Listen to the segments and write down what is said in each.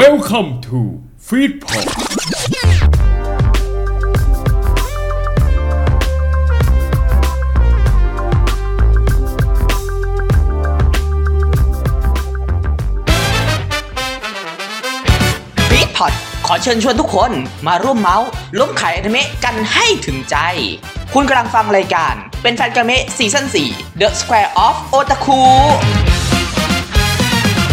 Welcome to Feedpot ฟีดพอดขอเชิญชวนทุกคนมาร่วมเมาส์ล้มขายอนิเมะกันให้ถึงใจ คุณกำลังฟังรายการ เป็นแฟนกันเมะซีซั่น4 The Square of Otaku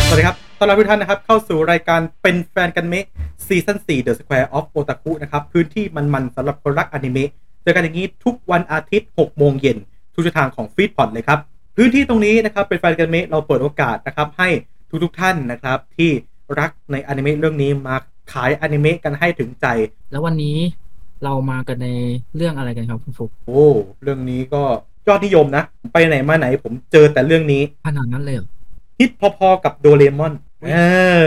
สวัสดีครับ ต้อนรับทุกท่านนะครับ เข้าสู่รายการเป็นแฟนกันเมะซีซั่น4 The Square of Otaku นะครับ พื้นที่มันๆสำหรับคนรักอนิเมะเจอกันอย่างนี้ทุกวันอาทิตย์ 6 โมงเย็น ทุกช่องทางของฟีดพอดเลยครับ พื้นที่ตรงนี้นะครับ เป็นแฟนกันเมะเราเปิดโอกาสนะครับ ให้ทุกๆท่านนะครับ ที่รักในอนิเมะเรื่องนี้มาขายอนิเมะกันให้ถึงใจ แล้ววันนี้เรามากันในเรื่องอะไรกันครับคุณฟุกโอ้เรื่องนี้ก็ยอดนิยมนะ ไปไหนมาไหนผมเจอแต่เรื่องนี้ขนาดนั้นเลยเหรอฮิตพอๆกับโดเรมอนอุ๊ย เอ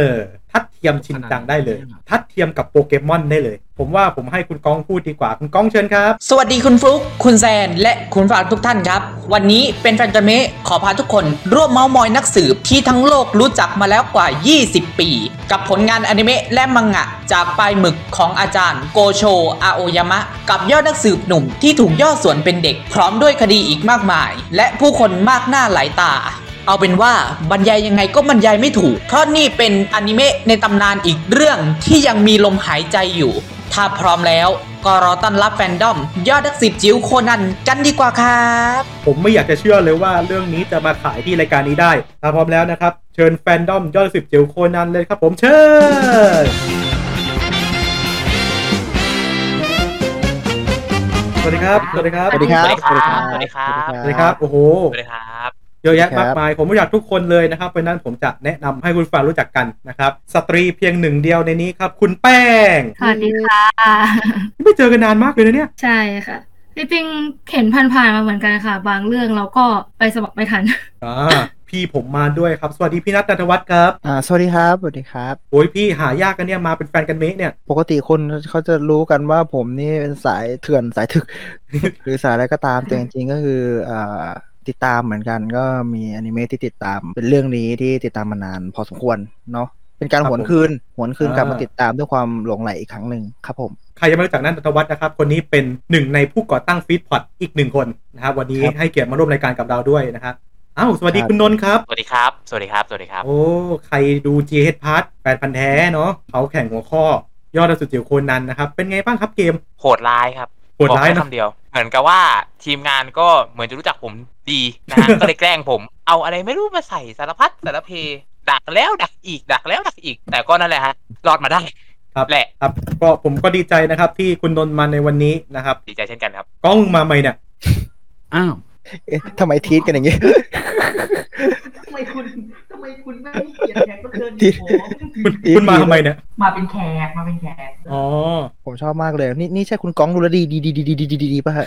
อทัดเทียมชินจังได้เลยขนาดนั้นทัดเทียมกับโปเกมอนได้เลย ผมว่าผมให้คุณก้องพูดดีกว่า คุณก้องเชิญครับ สวัสดีคุณฟลุกคุณแซน และคุณฝากทุกท่านครับ วันนี้เป็นแฟนกันเมะขอพาทุกคน ร่วมเมาส์มอยนักสืบที่ทั้งโลกรู้จักมาแล้วกว่า 20 ปี กับผลงานอนิเมะและมังงะ จากปลายหมึกของอาจารย์โกโชอาโอยามะ กับยอดนักสืบหนุ่มที่ถูกย่อส่วนเป็นเด็ก พร้อมด้วยคดีอีกมากมาย และผู้คนมากหน้าหลายตา เอาเป็นว่าบรรยายยังไงก็บรรยายไม่ถูก เพราะนี่เป็นอนิเมะในตำนานอีกเรื่องที่ยังมีลมหายใจอยู่ ถ้าพร้อมแล้วก็รอต้อนรับแฟนดอม ยอดนักสืบจิ๋วโคนันกันดีกว่าครับ ผมไม่อยากจะเชื่อเลยว่าเรื่องนี้จะมาขายที่รายการนี้ได้ ถ้าพร้อมแล้วนะครับ เชิญแฟนดอม ยอดสิบเจียวโคนันเลยครับผมเชิญสวัสดีครับ สวัสดีครับ สวัสดีครับ สวัสดีครับ สวัสดีครับสวัสดีครับโอ้โห สวัสดีครับ เยอะแยะครับมากมาย ผมรู้จักทุกคนเลยนะครับ เพราะฉะนั้นผมจะแนะนำให้คุณฟังรู้จักกันนะครับ สตรีเพียงหนึ่งเดียวในนี้ครับ คุณแป้งสวัสดีค่ะไม่เจอกันนานมากเลยนะเนี่ย ใช่ค่ะจริงๆเห็นผ่านๆมาเหมือนกันค่ะ บางเรื่องเราก็ไปสมัครไม่ทันอ่าพี่ผมมาด้วยครับ สวัสดีพี่นัทนันทวัฒน์ครับ อ่า สวัสดีครับ สวัสดีครับโอ้ยพี่หายากกันเนี่ย มาเป็นแฟนกันเมะเนี่ย ปกติคนเขาจะรู้กันว่าผมนี่เป็นสายเถื่อนสายถึก หรือสายอะไรก็ตามแต่จริงๆก็คืออ่า ติดตามเหมือนกันก็มีอนิเมะที่ติดตาม เป็นเรื่องนี้ที่ติดตามมานานพอสมควรเนาะเป็นการครับหวนผมคืนหวนคืนอ่ากลับมาติดตามด้วยความหลงไหลอีกครั้งหนึ่งครับผมใครยังไม่รู้จักนัทนันทวัฒน์นะครับ คนนี้เป็นหนึ่งในผู้ก่อตั้งฟีดพอดอีกหนึ่งคนนะครับวันนี้ครับให้เกียรติมาร่วมรายการกับเราด้วยนะครับอ้าวสวัสดีครับคุณนนท์ครับ สวัสดีครับ สวัสดีครับ สวัสดีครับ โอ้ ใครดู g h p a r t แฟนพันธ์แท้เนาะเขาแข่งหัวข้อ ยอดสุดจิ๋วโคนนันนะครับ เป็นไงบ้างครับเกม โหดร้ายครับ โหดร้ายบอกนะแค่คำเดียว เหมือนกับว่าทีมงานก็เหมือนจะรู้จักผมดีนะฮะก็เลยแกล้งผม เอาอะไรไม่รู้มาใส่สารพัดสารเพ ดักแล้วดักอีกดักแล้วดักอีก แต่ก็นั่นแหละฮะรอดมาได้ครับแหละครับก็ผมก็ดีใจนะครับ ที่คุณนนท์มาในวันนี้นะครับ ดีใจเช่นกันครับกล้องมาใหม่เนี่ยอ้าวเอ๊ะทำไมทีทกันอย่างงี้ทำไมคุณทำ ไมคุณไม่ให้เกียรติแขกรับเชิญที่ผมคุณคุณมาทำไมเนี่ยมาเป็นแขกมาเป็นแขกอ๋อผมชอบมากเลยนี่นี่ใช่คุณก้องดูแลวดีดีดีดีดีดีดีดีป่ะฮะ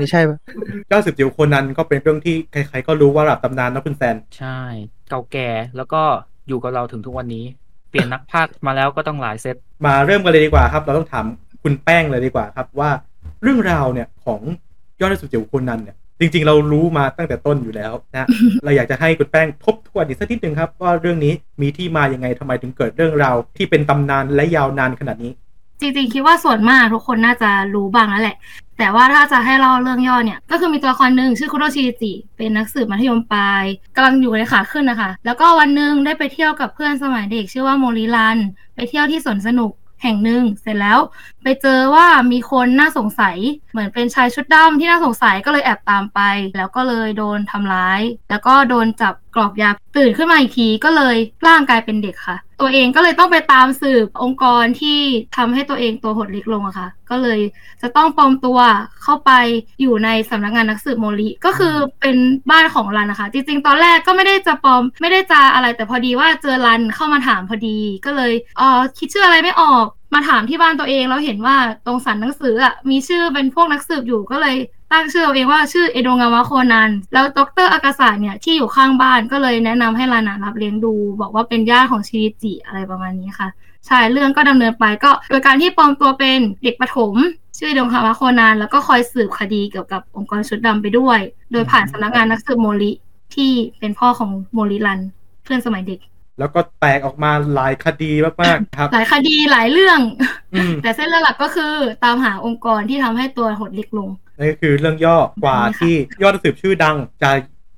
นี่ใช่ปะเจ้าสิบจิ๋วโคนนันก็เป็นเรื่องที่ใครๆก็รู้ว่าระดับตำนานนะคุณแซนใช่ เก่าแก่แล้วก็อยู่กับเราถึงทุกวันนี้ เปลี่ยนนักพากย์มาแล้วก็ต้องหลายเซตมาเริ่มกันเลยดีกว่าครับ เราต้องถามคุณแป้งเลยดีกว่าครับว่าเรื่องราวเนี่ยของยอดสุดจิ๋วโคนนันเนี่ย จริง ๆ เรารู้มาตั้งแต่ต้นอยู่แล้วนะเราอยากจะให้คุณแป้งทบทวนอีกสักนิดหนึ่งครับ ว่าเรื่องนี้มีที่มายังไงทำไมถึงเกิดเรื่องราวที่เป็นตำนานและยาวนานขนาดนี้ จริงๆ คิดว่าส่วนมากทุกคนน่าจะรู้บ้างแล้วแหละ แต่ว่าถ้าจะให้เล่าเรื่องย่อเนี่ย ก็คือมีตัวละครหนึ่งชื่อคุโรชิจิ เป็นนักสืบมัธยมปลายกำลังอยู่ในขาขึ้นนะคะ แล้วก็วันหนึ่งได้ไปเที่ยวกับเพื่อนสมัยเด็ก ชื่อว่าโมริรัน ไปเที่ยวที่สวนสนุก แห่งหนึ่งเสร็จแล้ว ไปเจอว่ามีคนน่าสงสัยเหมือนเป็นชายชุดดำที่น่าสงสัยก็เลยแอบตามไป แล้วก็เลยโดนทำร้าย แล้วก็โดนจับกรอกยาตื่นขึ้นมาอีกทีก็เลยร่างกายเป็นเด็กค่ะ ตัวเองก็เลยต้องไปตามสืบองค์กรที่ทำให้ตัวเองตัวหดเล็กลงอะค่ะ ก็เลยจะต้องปลอมตัวเข้าไปอยู่ในสำนักงานนักสืบโมริก็คือเป็นบ้านของรันนะคะ จริงๆ ตอนแรกก็ไม่ได้จะปลอม ไม่ได้จะอะไรแต่พอดีว่าเจอรันเข้ามาถามพอดี ก็เลยเออคิดชื่ออะไรไม่ออกมาถามที่บ้านตัวเองแล้วเห็นว่าตรงสันหนังสืออะมีชื่อเป็นพวกนักสืบอยู่ก็เลย ตั้งชื่อเอาเองว่าชื่อเอโดงาวะโคนัน แล้วดรอากาศะเนี่ยที่อยู่ข้างบ้านก็เลยแนะนำให้ลานารับเลี้ยงดู บอกว่าเป็นญาติของชิริจิอะไรประมาณนี้ค่ะใช่เรื่องก็ดำเนินไปก็โดยการที่ปลอมตัวเป็นเด็กประถม ชื่อดงคาวะโคนันแล้วก็คอยสืบคดีเกี่ยวกับองค์กรชุดดำไปด้วย โดยผ่านสำนักงานนักสืบโมริที่เป็นพ่อของโมริรันเพื่อนสมัยเด็ก แล้วก็แตกออกมาหลายคดีมากๆครับ หลายคดีหลายเรื่องอืมแต่เส้นเรื่องหลักก็คือตามหาองค์กรที่ทำให้ตัวหดเล็กลง นั่นก็คือเรื่องย่อกว่าใช่ค่ะที่ยอดหนังสือชื่อดังจะ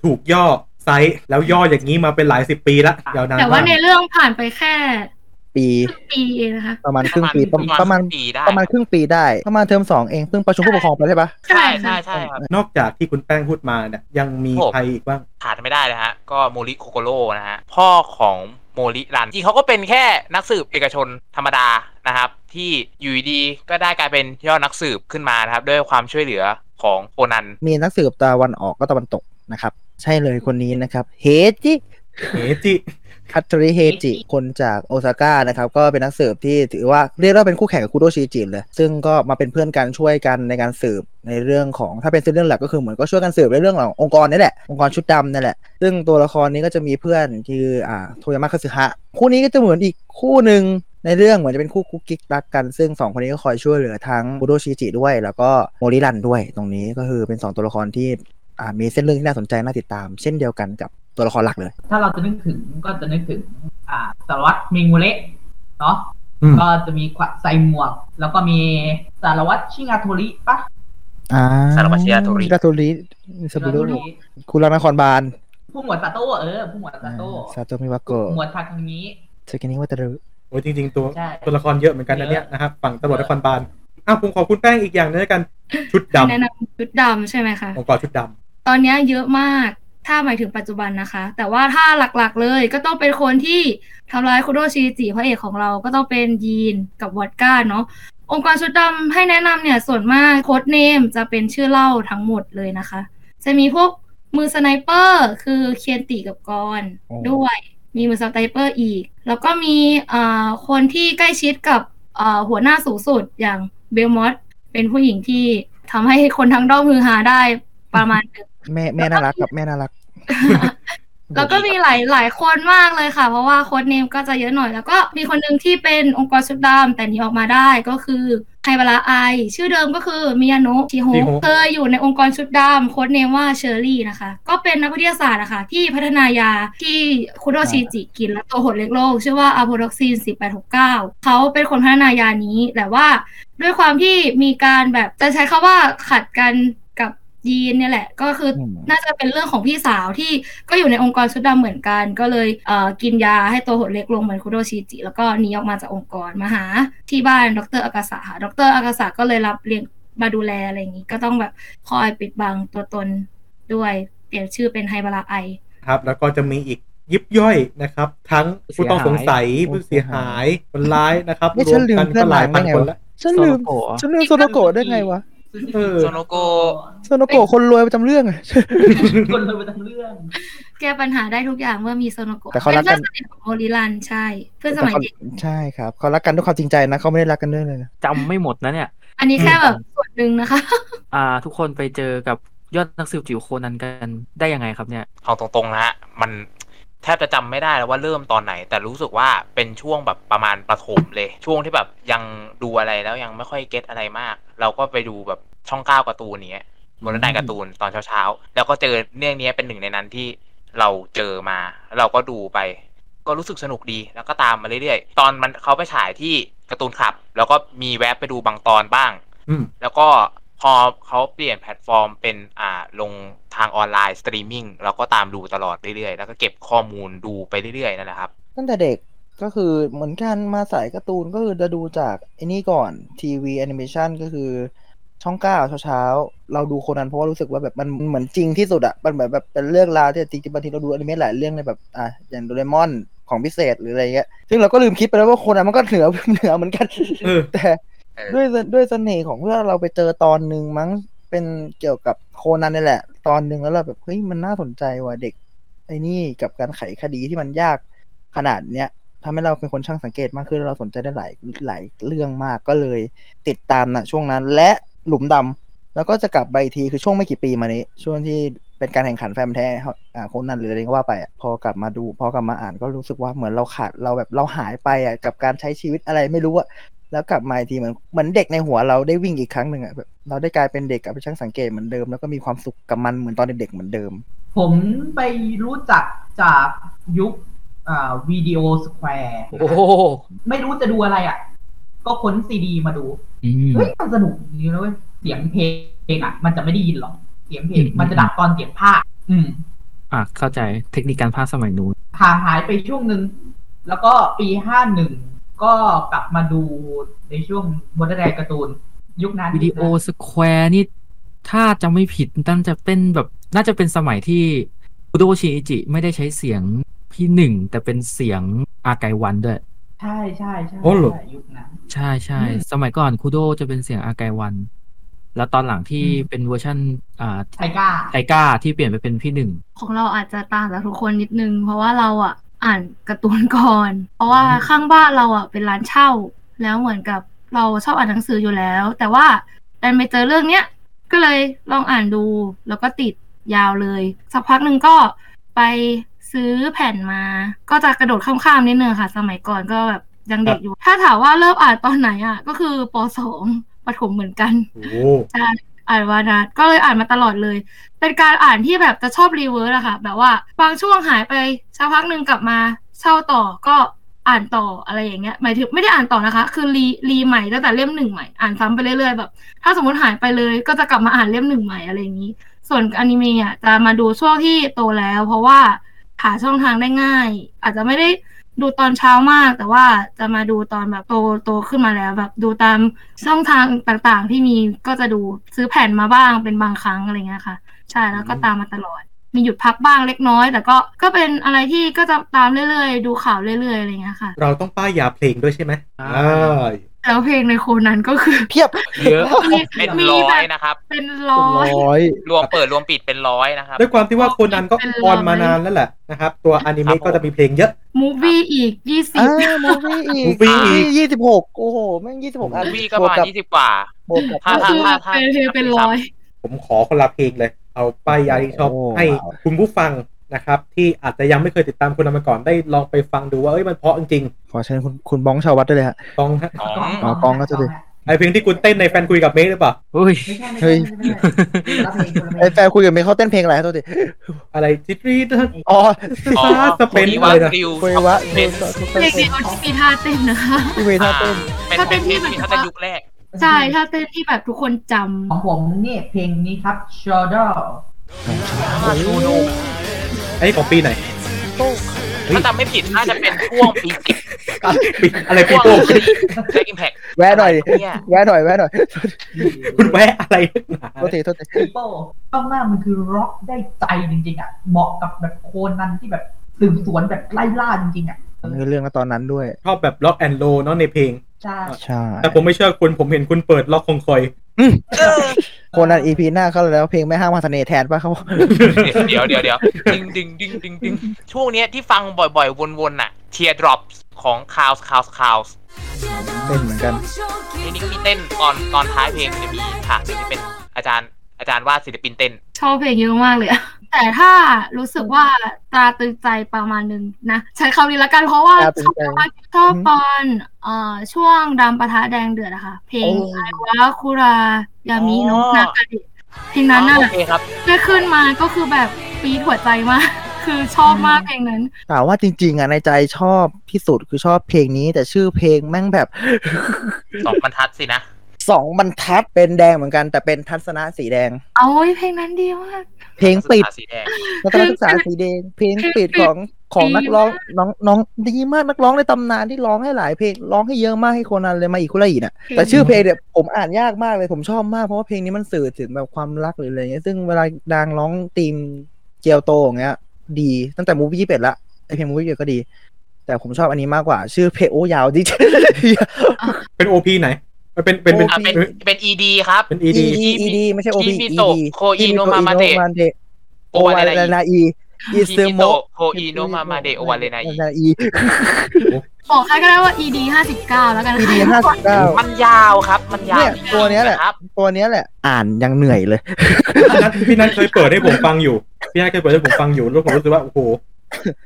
ถูกย่อไซส์แล้วย่ออย่างนี้มาเป็นหลายสิบปีละยาวนานแต่ว่ามากในเรื่องผ่านไปแค่ปีครึ่งปีเองนะคะประมาณครึ่งปีประประมาณปีได้ประมาณครึ่งปีได้ประมาณเทอมสองเองเพิ่งประชุมผู้ปกครองไปใช่ปะใช่ใช่ใช่ครับนอกจากที่คุณแป้งพูดมาเนี่ยยังมีโอ้ใครอีกบ้างขาดไม่ได้นะฮะก็โมริโคโกโร่นะฮะพ่อของ โมริรันที่เขาก็เป็นแค่นักสืบเอกชนธรรมดานะครับ ที่อยู่ดีๆก็ได้กลายเป็นยอดนักสืบขึ้นมานะครับ ด้วยความช่วยเหลือของโคนัน มีนักสืบตะวันออกก็ตะวันตกนะครับ ใช่เลยคนนี้นะครับ เฮจิ เฮจิ ฮัตโตริเฮจิ คนจากโอซาก้านะครับ ก็เป็นนักสืบที่ถือว่าเรียกว่าเป็นคู่แข่งกับคุโดชินอิจิเลย ซึ่งก็มาเป็นเพื่อนกันช่วยกันในการสืบในเรื่องของถ้าเป็นเรื่องหลักก็คือเหมือนก็ช่วยกันสืบในเรื่องขององค์กรนี่แหละ องค์กรชุดดำนั่นแหละ ซึ่งตัวละครนี้ก็จะมีเพื่อนคืออ่าโทยามะคาสึฮะคู่นี้ก็จะเหมือนอีกคู่หนึ่งในเรื่องเหมือนจะเป็นคู่กุ๊กกิ๊กรักกัน ซึ่งสองคนนี้ก็คอยช่วยเหลือทั้งคุโดชิจิด้วย แล้วก็โมริรันด้วย ตรงนี้ก็คือเป็นสองตัวละครที่อ่ามีเส้นเรื่องที่น่าสนใจน่าติดตาม เช่นเดียวกันกับ ตัวละครหลักเลย ถ้าเราจะนึกถึงก็จะนึกถึง อ่าสารวัตรเมงูเละเนาะอืมก็จะมีใส่หมวก แล้วก็มีสารวัตรชิงาโทริปะอ่าสารวัตรชิราโทริชิราโทริซาบุรุชิราโทริคุณรักนครบาลผู้หมวดซาโต้เออผู้หมวดซาโต้ซาโตมิวาโกะหมวดทาคังนี้เซกินิวัตารุโอ้ยจริง ๆ ตัวใช่ตัวละครเยอะเหมือนกันนะเยอะเนี่ยนะครับฝั่งตำรวจนครบาลอ้าวผมขอคุณแป้งอีกอย่างหนึงแล้วกันชุดดำแนะนำชุดดำใช่ไหมคะองค์กรชุดดำตอนเนี้ยเยอะมาก ถ้าหมายถึงปัจจุบันนะคะ แต่ว่าถ้าหลักๆเลยก็ต้องเป็นคนที่ทำร้ายคุโดชินอิจิพระเอกของเราก็ต้องเป็นยินกับวอดก้าเนาะองค์กรชุดดำให้แนะนำเนี่ยส่วนมาก code name จะเป็นชื่อเหล้าทั้งหมดเลยนะคะ จะมีพวกมือ sniper คือเคียนติกับคอร์นด้วยมีมือ sniper อีก แล้วก็มีอ่าคนที่ใกล้ชิดกับอ่าหัวหน้าสูงสุดอย่างเบลม็อทเป็นผู้หญิงที่ทำให้คนทั้งด้อมฮือฮาได้ประมาณหนึงแม่แม่น่ารักกับแม่น่ารัก แล้วก็มีหลายหลายคนมากเลยค่ะ เพราะว่า code name ก็จะเยอะหน่อย แล้วก็มีคนหนึ่งที่เป็นองค์กรชุดดำแต่หนีออกมาได้ก็คือไฮบาระไอ ชื่อเดิมก็คือมิยาโนะชิโฮชิโฮเคยอยู่ในองค์กรชุดดำ code name ว่าเชอร์รี่นะคะ ก็เป็นนักวิทยาศาสตร์นะคะที่พัฒนายาที่คุโดชินอิจิกินและตัวหดเล็กลง ชื่อว่าอะโพท็อกซิน 1869 เขาเป็นคนพัฒนายานี้แต่ว่าด้วยความที่มีการแบบจะใช้คำว่าขัดกันกับ ยีนเนี่ยแหละ ก็คืออมน่าจะเป็นเรื่องของพี่สาวที่ก็อยู่ในองค์กรชุดดำเหมือนกัน ก็เลยเอ่อกินยาให้ตัวหดเล็กลงเหมือนคุโดชิจิ แล้วก็หนีออกมาจากองค์กรมาหา ที่บ้านดรอากาศะค่ะดรอากาศะก็เลยรับเลี้ยงมาดูแลอะไรอย่างนี้ ก็ต้องแบบคอยปิดบังตัวตนด้วยเปลี่ยนชื่อเป็นไฮบาระไอครับ แล้วก็จะมีอีกยิบย่อยนะครับ ทั้งผู้ต้องสงสัยผู้ผู้เสีเสียยหาหายยคนร้ายนะครับนี่รฉัวนมลืมกันเพื่ก็อนหลายพันได้ไงคนวะแล้วฉันลืมโซโลโกะฉันลืมโซโนโกะได้ไงวะเออ โซโนโกะโซโนโกะคนรวยประจำเรื่องอะคนเลยไปทั้งเรื่อง แก้ปัญหาได้ทุกอย่างเมื่อมีโซโนโกะแต่เขารักกัน เป็นกัเพื่อนสนิทของโมริรันใช่ เพื่อนสมัยเด็กใช่ครับเขารักกันด้วยความจริงใจนะเขาไม่ได้รักกันด้วยเลยนะจำไม่หมดนะเนี่ย อันนี้แค่แบบส่วนหนึ่งนะคะ อ่า ทุกคนไปเจอกับยอดนักสืบจิ๋วโคนันกันได้ยังไงครับเนี่ยเอาตรงๆนะฮะมัน แทบจะจำไม่ได้แล้วว่าเริ่มตอนไหน แต่รู้สึกว่าเป็นช่วงแบบประมาณประถมเลย ช่วงที่แบบยังดูอะไรแล้วยังไม่ค่อย get อะไรมาก เราก็ไปดูแบบช่องเก้าการ์ตูนเนี้ยขบวนรถไฟการ์ตูนตอนเช้าๆ แล้วก็เจอเรื่องนี้เป็นหนึ่งในนั้นที่เราเจอมาแล้วเราก็ดูไป ก็รู้สึกสนุกดี แล้วก็ตามมาเรื่อยๆ ตอนมันเขาไปฉายที่การ์ตูนคลับ แล้วก็มีแวะไปดูบางตอนบ้างอืมแล้วก็ พอเขาเปลี่ยนแพลตฟอร์มเป็นอ่าลงทางออนไลน์สตรีมมิ่งเราก็ตามดูตลอดเรื่อยๆ แล้วก็เก็บข้อมูลดูไปเรื่อยๆนั่นแหละครับ ตั้งแต่เด็กก็คือเหมือนกันมาสายการ์ตูนก็คือจะดูจากไอ้นี่ก่อนทีวีแอนิเมชันก็คือช่องเก้าเช้าๆ เราดูโคนันเพราะว่ารู้สึกว่าแบบมันเหมือนจริงที่สุดอะมันเหมือนแบบเป็นเรื่องราวที่จริงๆบางทีเราดูอนิเมะหลายเรื่องเลยแบบอะอย่างโดราเอมอนของพิเศษหรืออะไรเงี้ย ซึ่งเราก็ลืมคิดไปแล้วว่าโคนันมันก็เหนือเหนือเหมือนกันเออแต่เออ ด้วยด้วยเสน่ห์ของเพื่อเราไปเจอตอนหนึ่งมั้งเป็นเกี่ยวกับโคนันนี่แหละ ตอนหนึ่งแล้วเราแบบเฮ้ยมันน่าสนใจว่ะเด็ก ไอ้นี่กับการไขคดีที่มันยากขนาดเนี้ยทำให้เราเป็นคนช่างสังเกตมากขึ้นเราสนใจได้หลายหลายเรื่องมากก็เลยติดตามนะช่วงนั้นและหลุมดำแล้วก็จะกลับไปอีกทีคือช่วงไม่กี่ปีมานี้ ช่วงที่เป็นการแข่งขันแฟนแท้อ่าโคนนั้นหรืออะไรก็ว่าไปพอกลับมาดู พอกลับมาอ่านก็รู้สึกว่าเหมือนเราขาดเราแบบเราหายไปอะกับการใช้ชีวิตอะไรไม่รู้อะ แล้วกลับมาอีกทีเหมือนเหมือนเด็กในหัวเราได้วิ่งอีกครั้งหนึ่งอะแบบเราได้กลายเป็นเด็กกับเป็นช่างสังเกตเหมือนเดิม แล้วก็มีความสุขกับมันเหมือนตอนเด็กๆเหมือนเดิม ผมไปรู้จักจากยุคอ่า Video Square โอ้โหไม่รู้จะดูอะไรอะ ก็ค้นซีดีมาดูอืมเฮ้ยมันสนุกดีนะเว้ยเสียงเพลงอะ มันจะไม่ได้ยินหรอกเสียงเพลงอืมมันจะดับตอนเสียงพากย์อืม อะเข้าใจเทคนิคการพากย์สมัยนู้นห่างหายไปช่วงหนึ่งแล้วก็ปีห้าหนึ่ง ก็กลับมาดูในช่วงบนแก๊งการ์ตูน ยุคนั้นวิดีโอสแควร์นี่ ถ้าจะไม่ผิดน่าจะเป็นแบบน่าจะเป็นสมัยที่คุโดชิอิจิ ไม่ได้ใช้เสียงพี่หนึ่ง แต่เป็นเสียงอาไกวันด้วย ใช่ใช่ใช่โอ้เหรอใช่ยุคนั้นใช่ใช่อืมสมัยก่อนคุโดจะเป็นเสียงอาไกวันแล้วตอนหลังที่อืมเป็นเวอร์ชันอ่าไทก้าไทก้าที่เปลี่ยนไปเป็นพี่หนึ่ง ของเราอาจจะต่างจากทุกคนนิดนึง เพราะว่าเราอะ อ่านการ์ตูนก่อน เพราะว่าข้างบ้านเราอะเป็นร้านเช่า แล้วเหมือนกับเราชอบอ่านหนังสืออยู่แล้ว แต่ว่าดันไปเจอเรื่องเนี้ยก็เลยลองอ่านดู แล้วก็ติดยาวเลย สักพักหนึ่งก็ไปซื้อแผ่นมา ก็จะกระโดดข้ามๆนิดนึงค่ะ สมัยก่อนก็แบบยังเด็กอยู่ ถ้าถามว่าเริ่มอ่านตอนไหนอะ ก็คือปสองประถมเหมือนกันโอ้โหใช่ อ่านวานาก็เลยอ่านมาตลอดเลย เป็นการอ่านที่แบบจะชอบ reverse อะค่ะ แบบว่าบางช่วงหายไปสักพักหนึ่งกลับมาเช่าต่อก็อ่านต่ออะไรอย่างเงี้ยหมายถึงไม่ได้อ่านต่อนะคะ คือรีรีใหม่ตั้งแต่เล่มหนึ่งใหม่อ่านซ้ำไปเรื่อยๆแบบ ถ้าสมมติหายไปเลยก็จะกลับมาอ่านเล่มหนึ่งใหม่อะไรอย่างนี้ ส่วนอนิเมะอะจะมาดูช่วงที่โตแล้ว เพราะว่าหาช่องทางได้ง่าย อาจจะไม่ได้ ดูตอนเช้ามาก แต่ว่าจะมาดูตอนแบบโตโตขึ้นมาแล้วแบบดูตามช่องทางต่างๆ ที่มีก็จะดูซื้อแผ่นมาบ้างเป็นบางครั้งอะไรเงี้ยค่ะ ใช่แล้วก็ตามมาตลอด มีหยุดพักบ้างเล็กน้อย แต่ก็ก็เป็นอะไรที่ก็จะตามเรื่อยๆ ดูข่าวเรื่อยๆอะไรเงี้ยค่ะ เราต้องป้ายยาเพลงด้วยใช่ไหมอ่าอ่า แล้วเพลงในโคนันก็คือ เพียบเยอะมีเป็นมีร้อแบยบนะครับ เป็นร้อยร้อย รวมเปิดรวมปิดเป็นร้อยนะครับ ด้วยความที่ว่าโคนันก็เป็นออนมาร้อยนานแล้วแหละนะครับตัวอนิครัเมะบผมก็จะมีเพลงเยอะมูวี่อีกยี่สิอ่าบมูฟี่อีก Movie อีกยี่สิบหกโอ้โหแม่งยี่สิบหกอันวีก็ประมาณบวยี่สิบกว่าบวกกับถ้าถ้าถ้าถ้าเป็นเพลงเป็นร้อย ผมขอคนละเพลงเลย เอาป้ายยาที่ชอบโอ้ให้ว้าวคุณผู้ฟัง นะครับ ที่อาจจะยังไม่เคยติดตามโคนนันมาก่อนได้ลองไปฟังดูว่าเอ้ยมันเพราะจริงขอเชิญคุณคุณบ้องชาววัดได้เลยฮะๆต้องฮะอ๋ออ๋อกองก็จะดีไอเพลงที่คุณเต้นในแฟนคุยกับเมฆหรือเปล่าเฮ้ยไม่ใช่ไม่เฮ้ใช่ยไม่ใช่คนละเพลงคนละเพลไอ้งแฟนคุยกับเมย์เขาเต้นเพลงอะไรโทษทีอะไรจิตรีเดอร์อ๋ออ๋อสเปนคุยอะไรว่านะริวคุยวะเป็นเพลงนี้มันมีท่าเต้นนะคะที่เมย์ท่าเต้นเป็นถ้าเต้นที่เพลงที่แบบถ้าเป็นยุคแรกใช่ท่าเต้นที่แบบทุกคนจำของผมนี่เพลงนี้ครับ s h o u l d e r ไอ้ของปีไหน ถ้าจำไม่ผิดน่าจะเป็นช่วงปีสิบปีอะไรปีช่วงโป้เล็กอิมแพคแวะหน่อยดิเนี่ยแวะหน่อยแวะหน่อยคุณแวะอะไรนักหนาโทษทีโทษทีปีโป้ต้องมากมันคือร็อกได้ใจจริงๆอะ เหมาะกับแบบโคนันที่แบบสืบสวนแบบไล่ล่าจริงๆอะเออเนื้อเรื่องก็ตอนนั้นด้วย ชอบแบบล็อกแอนโลเนาะในเพลง ใช่ ใช่ แต่ผมไม่เชื่อคุณผมเห็นคุณเปิดล็อกคงคอย โคนันอีพีหน้าเขาแล้วเพลงไม่ห้ามมาเสน่ห์แทนป่ะเขาเดี๋ยวเดี๋ยวเดี๋ยวดึงดึงดึงดึงดึงช่วงเนี้ยที่ฟังบ่อยๆ วนๆน่ะ Teardrop ของ Clouds Clouds Clouds เต้นเหมือนกันนี่นี่ก็มีเต้นตอนตอนท้ายเพลงมันจะมีฉากหนึงที่เป็นอาจารย์อาจารย์วาดศิลปินเต้น ชอบเพลงเยอะมากเลยอะ แต่ถ้ารู้สึกว่าตราตรึงใจประมาณนึงนะ ใช้คำนี้ละกันเพราะว่าตราตรึชงอบใจมากชอบตอนเอ่อช่วงดำปะทะแดงเดือดอะค่ะ เพลงโอ้ไอวะคุรายามิอ๋อโนะนากาเดะเพลงนั้นน่ะโอเคครับแค่ขึ้นมาก็คือแบบปีดหัวใจมาก คือชอบมากเพลงนั้นแต่ว่าจริง ๆอะในใจชอบที่สุดคือชอบเพลงนี้ แต่ชื่อเพลงแม่งแบบสองบรรทัดสินะสองบรรทัดเป็นแดงเหมือนกันแต่เป็นทัศนะสีแดง เอาไว้ยเพลงนั้นดีมาก เพลงปิดสีแดงทัศนศึกษาสีแดง เพลงปิดของของนักร้องน้องน้องดีมากนักร้องในตำนานที่ร้องให้หลายเพลงร้องให้เยอะมากให้โคนันเลยมาอีกคุระอีน่ะแต่ชื่อเพลงเนี่ยผมอ่านยากมากเลยผมชอบมากเพราะว่าเพลงนี้มันสื่อถึงแบบความรักหรืออะไรเงี้ยซึ่งเวลาดังร้องธีมเจียวโตอย่างเงี้ย ดีตั้งแต่มูฟี่เป็ดละไอเพลงมูฟี่เป็ดก็ดี แต่ผมชอบอันนี้มากกว่า ชื่อเพลงโอ้ยาวดิเป็นโอพีไหน มันเป็นเป็นเป็นอะเป็นเป็นเป็น ED ครับ เป็น E ED E E D ไม่ใช่ O P คิ E มิ D โตะโคอิโนะมามาเดะเดะโอโอวาวาเลเลนานาอิอีอิคิซึมิโมโตะโคอิโนะมามาเดะโอวาเลนาอินาอีบอกใครก็ได้ว่า ED ห้าสิบเก้าแล้วกัน E D ห้าสิบเก้ามันยาวครับ มันยาวเนี่ยจริงๆตัวเนี้ยแหละครับตัวเนี้ยแหละ อ่านยังเหนื่อยเลยพี่นัทพี่นัทเคยเปิดให้ผมฟังอยู่พี่นัทเคยเปิดให้ผมฟังอยู่แล้วผมรู้สึกว่าโอ้โห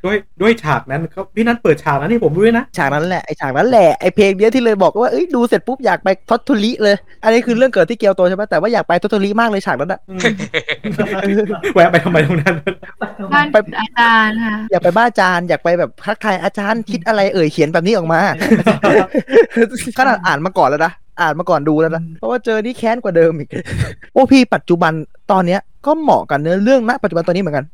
ด้วยด้วยฉากนั้นเขาพี่นัทเปิดฉากนั้นให้ผมด้วยนะฉากนั้นแหละไอฉากนั้นแหละไอเพลงเนี้ยที่เลยบอกว่าเอ้ยดูเสร็จปุ๊บอยากไปทอตทุลิเลย อันนี้คือเรื่องเกิดที่เกียวโตใช่ไหมแต่ว่าอยากไปทอตทุลิมากเลยฉากนั้นอะแวะไปทำไมตรงนั้นบ้านอาจารย์ค่ะอยากไปบ้านอาจารย์อยากไปแบบทักทายอาจารย์คิดอะไรเอ่ยเขียนแบบนี้ออกมาขนาดอ่านมาก่อนแล้วนะอ่านมาก่อนดูแล้วนะ เพราะว่าเจอนี่แค้นกว่าเดิมอีก โอ้พี่ปัจจุบันตอนเนี้ยก็เหมาะกับเนื้อเรื่องนะปัจจุบันตอนนี้เหมือนกัน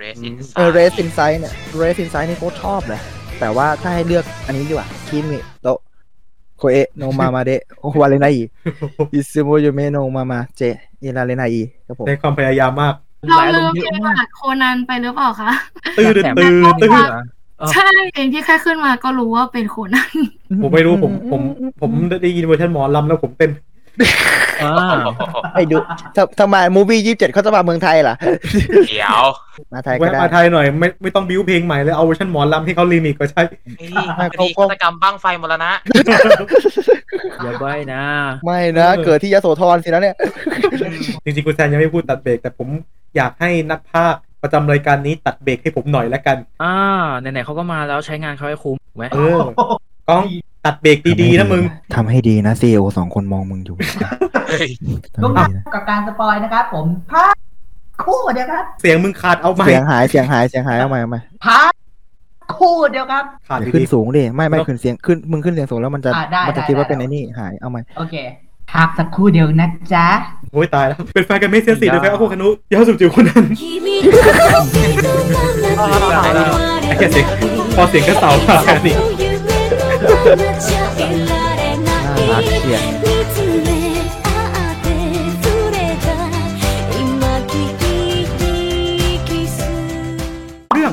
Raise Inside เออ Raise Inside เนี่ย Raise Inside นี่โคตรชอบเลย แต่ว่าถ้าให้เลือกอันนี้ดีกว่า君と恋のままで終われない いつも夢のままじゃいられないครับผมในความพยายามมากเราลืมเพลงหลักโคนันไปหรือเปล่าคะตื้อแถมตื้อตื้อเหรออ๋อใช่เพลงที่แค่ขึ้นมาก็รู้ว่าเป็นโคนันผมไม่รู้ผมผม ผมได้ยินเวอร์ชันหมอลำแล้วผมเต้น อ่าไอ้ดูทำทำไม movie ยี่สิบเจ็ดเขาจะมาเมืองไทยล่ะเดี๋ยวมาไทยก็แวะได้ มาไทยหน่อยไม่ไม่ต้องบิ้วเพลงใหม่เลยเอาเวอร์ชันหมอลำให้เขารีมิกก็ใช่เฮ้ยคดีฆาตกรรมบั้งไฟมรณะอย่าใบ้นะไม่นะเกิดที่ยโสธรสินะเนี่ย จริงๆคุณแซนยังไม่พูดตัดเบรกแต่ผมอยากให้นักพากย์ประจำรายการนี้ตัดเบรกให้ผมหน่อยละกัน อ่าไหนๆเขาก็มาแล้วใช้งานเขาให้คุ้มถูกไหมเออกล้อง ตัดเบรกดีๆนะมึงทำให้ดีนะซีโอสองคนมองมึงอยู่เฮ้ยลุงครับกับการสปอยนะครับ ผมพาคู่เดียวครับ เสียงมึงขาดเอาใหม่เสียงหายเสียงหายเสียงหายเอาใหม่เอาใหม่พาคู่เดียวครับขาดขึ้นดีสูงดิไม่ไม่ขึ้นเสียงขึ้นมึงขึ้นเสียงสูงแล้วมันจะอะได้มันจะได้คิดว่าได้เป็นไอ้นี่หายเอาใหม่โอเคพักสักครู่เดียวนะจ๊ะๆโอ้ยตายแล้วเป็นแฟนกันไม่เสียสีหรือแฟนเอาโคคานุยาวสุดจิ๋วคนนั้นไอ้แค่เสียงพอเสียงกระเสามาแค่นี้น่า รักเชียร์เรื่อง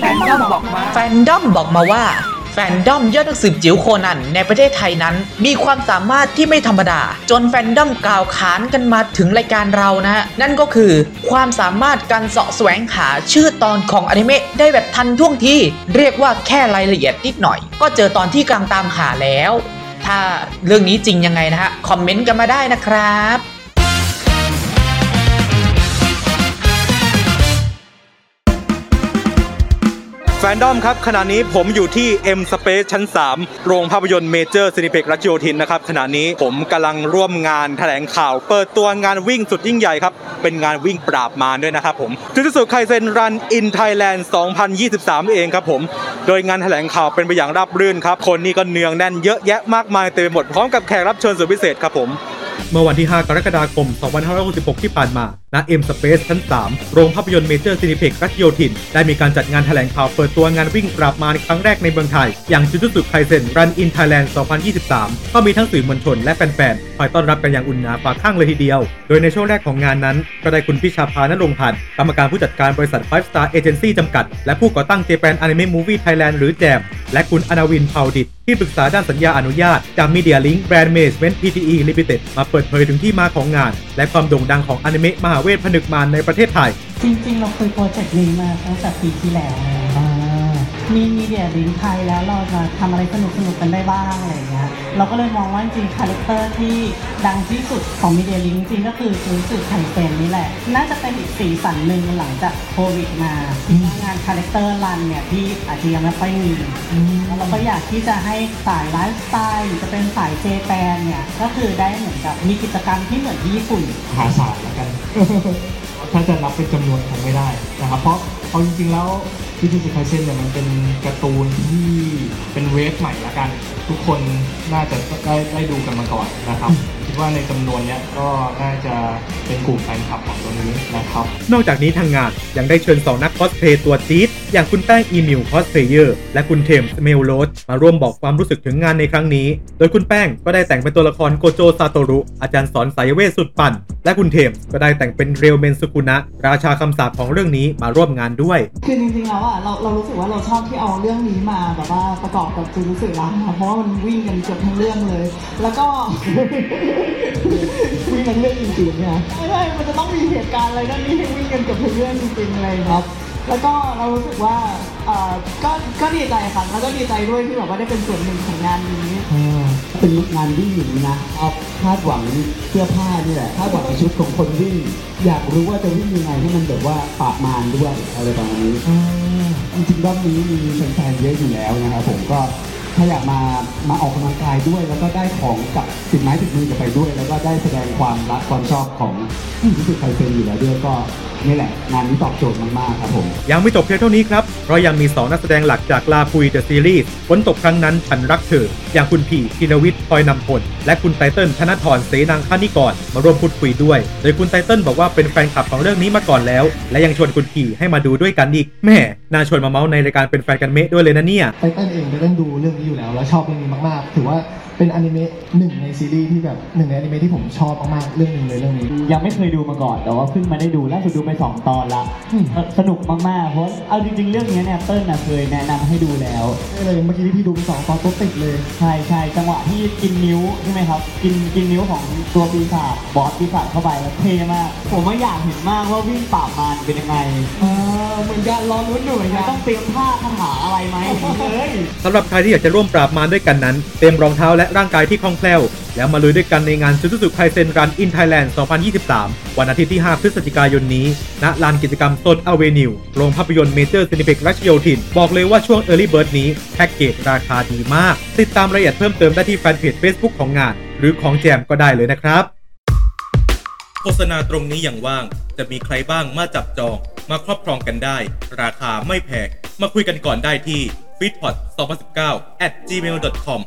แฟนดอมบอกมาแฟนดอมบอกมาว่า แฟนดอมยอดนักสืบจิ๋วโคนันในประเทศไทยนั้น มีความสามารถที่ไม่ธรรมดา จนแฟนดอมกล่าวขานกันมาถึงรายการเรานะฮะนั่นก็คือความสามารถการเสาะแสวงหาชื่อตอนของอนิเมะได้แบบทันท่วงทีเรียกว่าแค่รายละเอียดนิดหน่อย ก็เจอตอนที่กำลังตามหาแล้ว ถ้าเรื่องนี้จริงยังไงนะฮะคอมเมนต์กันมาได้นะครับ ฟนดอมครับขณะนี้ผมอยู่ที่ M Space ชั้น 3 โรงภาพยนตร์เมเจอร์ซินิเพ็กรัชโยธินนะครับขณะนี้ผมกำลังร่วมงานแถลงข่าว เปิดตัวงานวิ่งสุดยิ่งใหญ่ครับ เป็นงานวิ่งปราบมารด้วยนะครับผมจูจุตสึไคเซน Run in Thailand 2023 เองครับผม โดยงานแถลงข่าวเป็นไปอย่างราบรื่นครับคนนี่ก็เนืองแน่นเยอะแยะมากมายเต็มไปหมดพร้อมกับแขกรับเชิญสุดพิเศษครับผม เมื่อวันที่ 5 กรกฎาคม 2566 ที่ผ่านมา ณ M Space ชั้น 3 โรงภาพยนตร์เมเจอร์ซีนีเพล็กซ์รัชโยธิน ได้มีการจัดงานแถลงข่าวเปิดตัวงานวิ่งปราบมารครั้งแรกในเมืองไทย อย่างจูจุตสึไคเซน Run in Thailand 2023 ก็มีทั้งสื่อมวลชนและแฟนๆคอยต้อนรับกันอย่างอุ่นหนาฝาคั่งเลยทีเดียว โดยในช่วงแรกของงานนั้นก็ได้คุณพิชาพานรงพันธ์กรรมการผู้จัดการบริษัท Five Star Agency จำกัด และผู้ก่อตั้ง Japan Anime Movie Thailand หรือแจมและคุณอนาวินเผาดิตที่ปรึกษาด้านสัญญาอนุญาตจาก Media Link Brand Management PTE Limited มาเปิดเผยถึงที่มาของงาน และความโด่งดังของอนิเมะมหาเวทผนึกมารในประเทศไทย จริงๆ เราเคยโปรเจกต์นี้มาตั้งแต่ปีที่แล้ว มีมีเดียลิงไทยแล้วเราจะทำอะไรสนุกสนุกๆกันได้บ้างอะไรอย่างเงี้ยเราก็เลยมองว่าจริง character ที่ดังที่สุดของ Medialink จริงก็คือจูจุตสึไคเซนนี่แหละ น่าจะเป็นอีกสีสันหนึ่งหลังจากโควิดมาที่งาน character run เนี่ยที่อาจจะยังไม่ค่อยมีเราก็อยากที่จะให้สายไลฟ์สไตล์หรือจะเป็นสาย Japan เนี่ยก็คือได้เหมือนกับมีกิจกรรมที่เหมือนที่ญี่ปุ่นหาศาสตร์แล้วกัน ถ้าจะนับเป็นจำนวนคงไม่ได้นะครับ เพราะเอาจริงๆแล้วที่จูจุตสึไคเซนเนี่ยมันเป็นการ์ตูนที่เป็น wave ใหม่ละกัน ทุกคนน่าจะได้ได้ดูกันมาก่อนนะครับ ว่าในจำนวนเนี้ยก็น่าจะเป็นกลุ่มแฟนคลับของตัวนี้นะครับ นอกจากนี้ทางงานยังได้เชิญ2นักคอสเพลย์ตัวจี๊ดอย่างคุณแป้งอีมิวคอสเพลเยอร์และคุณเทมส์เมลโรสมาร่วมบอกความรู้สึกถึงงานในครั้งนี้ โดยคุณแป้งก็ได้แต่งเป็นตัวละครโกโจซาโตรุ อาจารย์สอนสายเวทสุดปั่น และคุณเทมส์ก็ได้แต่งเป็นเรียวเมนสุกุนะราชาคำสาปของเรื่องนี้มาร่วมงานด้วยคือจริงๆแล้วอะเราเรารู้สึกว่าเราชอบที่เอาเรื่องนี้มาแบบว่าประกอบกับจูรุสึรังนะเพราะว่ามันวิ่งกันเกือบทั้งเรื่องเลย แล้วก็วิ่งทั้งเรื่องจริงๆเนี่ยไม่ใช่มันจะต้องมีเหตุการณ์อะไรนั่นนี่ให้วิ่งกันเกือบทั้งเรื่องจริงๆเลยครับ แล้วก็เรารู้สึกว่าเอ่อก็ก็ดีใจครับแล้วก็ดีใจด้วยที่แบบว่าได้เป็นส่วนหนึ่งของงานนี้เป็นงานวิ่งอย่างนี้นะเอาคาดหวังเสื้อผ้านี่แหละคาดหวังชุดของคนวิ่ง อยากรู้ว่าจะวิ่งยังไงให้มันแบบว่าปราบมารด้วยอะไรประมาณนี้จริงๆรอบนี้มีแฟนๆเยอะอยู่แล้วนะครับผมก็ ถ้าอยากมามาออกกำลังกายด้วย แล้วก็ได้ของกับติดไม้ติดมือกลับไปด้วย แล้วก็ได้แสดงความรักความชอบของที่สุดใครเป็นอยู่แล้วด้วยก็ นี่แหละงานนี้ตอบโจทย์มากๆครับผม ยังไม่จบเพียงเท่านี้ครับ เพราะยังมี2นักแสดงหลักจากลาปุยเดอะซีรีส์ฝนตกครั้งนั้นฉันรักเธอ อย่างคุณผีธีรวิทย์พลอยนำพล และคุณไตเติ้ลธนทรเสนังคานิกรมาร่วมพูดคุยด้วย โดยคุณไตเติ้ลบอกว่าเป็นแฟนคลับของเรื่องนี้มาก่อนแล้ว และยังชวนคุณผีให้มาดูด้วยกันอีกแม่น่าชวนมาเมาส์ในรายการเป็นแฟนกันเมะด้วยเลยนะเนี่ยไตเติ้ลเองไตเติ้ลดูเรื่องนี้อยู่แล้วแล้วชอบเรื่องนี้มากๆ ถือว่า เป็นอนิเมะหนึ่งในซีรีส์ที่แบบหนึ่งในอนิเมะที่ผมชอบมากๆเรื่องหนึงเลยเรื่องนี้ ยังไม่เคยดูมาก่อน แต่ว่าเพิ่งมาได้ดูล่าสุดดูไปสองตอนละ สนุกมากๆ เพราะเอาจริงๆ เรื่องนี้เนี่ยเติ้ลน่ะเคยแนะนำให้ดูแล้วนี่เลยเมื่อกี้ที่พี่ดูไปสองตอนตัวติดเลย ใช่ใช่จังหวะที่กินนิ้วใช่ไหมครับ กินกินนิ้วของตัวปีศาจ boss ปีศาจเข้าไปแล้วเท่มาก ผมว่าอยากเห็นมากว่าวิ่งปราบมารเป็นยังไงเออเหมือนกันรอลุ้นอยู่เหมือนกันต้องเตรียมท่าคาถาอะไรไหมเฮ้ยสำหรับใครที่อยากจะร่วมปราบมารด้วยกันนั้น เตรียมรองเท้าและร่างกายที่คล่องแคล่ว แล้วมาลุยด้วยกันในงานซูซู u ไคเซนรันอินไทยแลนด์ 2023 วันอาทิตย์ที่ 5 พฤศจิกายนนี้ ณ ลานกิจกรรมต้นอเวนิว โรงภาพยนตร์เมเจอร์ซินิเพ็กรัชโยธิน บอกเลยว่าช่วง Early Bird นี้แพ็กเกจราคาดีมาก ติดตามรายละเอียดเพิ่มเติมได้ที่แฟนเพจ Facebook ของงาน หรือของแจมก็ได้เลยนะครับ โฆษณาตรงนี้อย่างว่าง จะมีใครบ้างมาจับจอง มาครอบครองกันได้ ราคาไม่แพง มาคุยกันก่อนได้ที่ f e e d p o t 2019 at gmail.com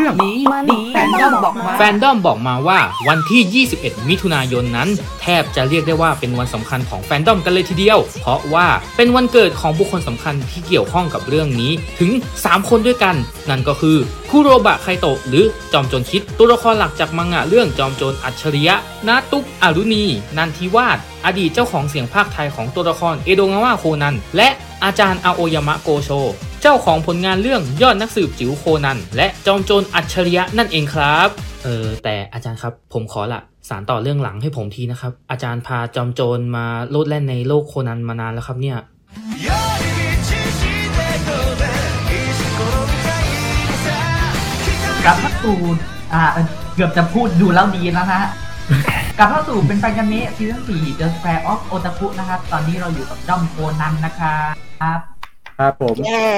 รื่องนี้มันแฟนดอมบอกมา แฟนดอมบอกมาว่าวันที่ 21 มิถุนายนนั้น แทบจะเรียกได้ว่าเป็นวันสำคัญของแฟนดอมกันเลยทีเดียว เพราะว่าเป็นวันเกิดของบุคคลสำคัญที่เกี่ยวข้องกับเรื่องนี้ถึง 3 คนด้วยกัน นั่นก็คือคุโรบะไคโตะหรือจอมโจรคิด ตัวละครหลักจากมังงะเรื่องจอมโจรอัจฉริยะนาตุกอารุณี นันทิวาสอดีตเจ้าของเสียงภาคไทยของตัวละครเอโดงาวะโคนันและอาจารย์อาโอยามะโกโช เจ้าของผลงานเรื่องยอดนักสืบจิ๋วโคนัน และจอมโจรอัจฉริยะนั่นเองครับเออแต่อาจารย์ครับผมขอละสารต่อเรื่องหลังให้ผมทีนะครับ อาจารย์พาจอมโจรมาโลดแล่นในโลกโคนันมานานแล้วครับเนี่ยกลับเข้าสู่อ่าเกือบจะพูดดูแล้วดีแล้วนะฮะกลับเข้าสู่เป็นแฟนกันเมะซีซั่น4 The Square of Otaku นะครับ ตอนนี้เราอยู่กับจ้อมโคนันนะครับ ครับผมเย้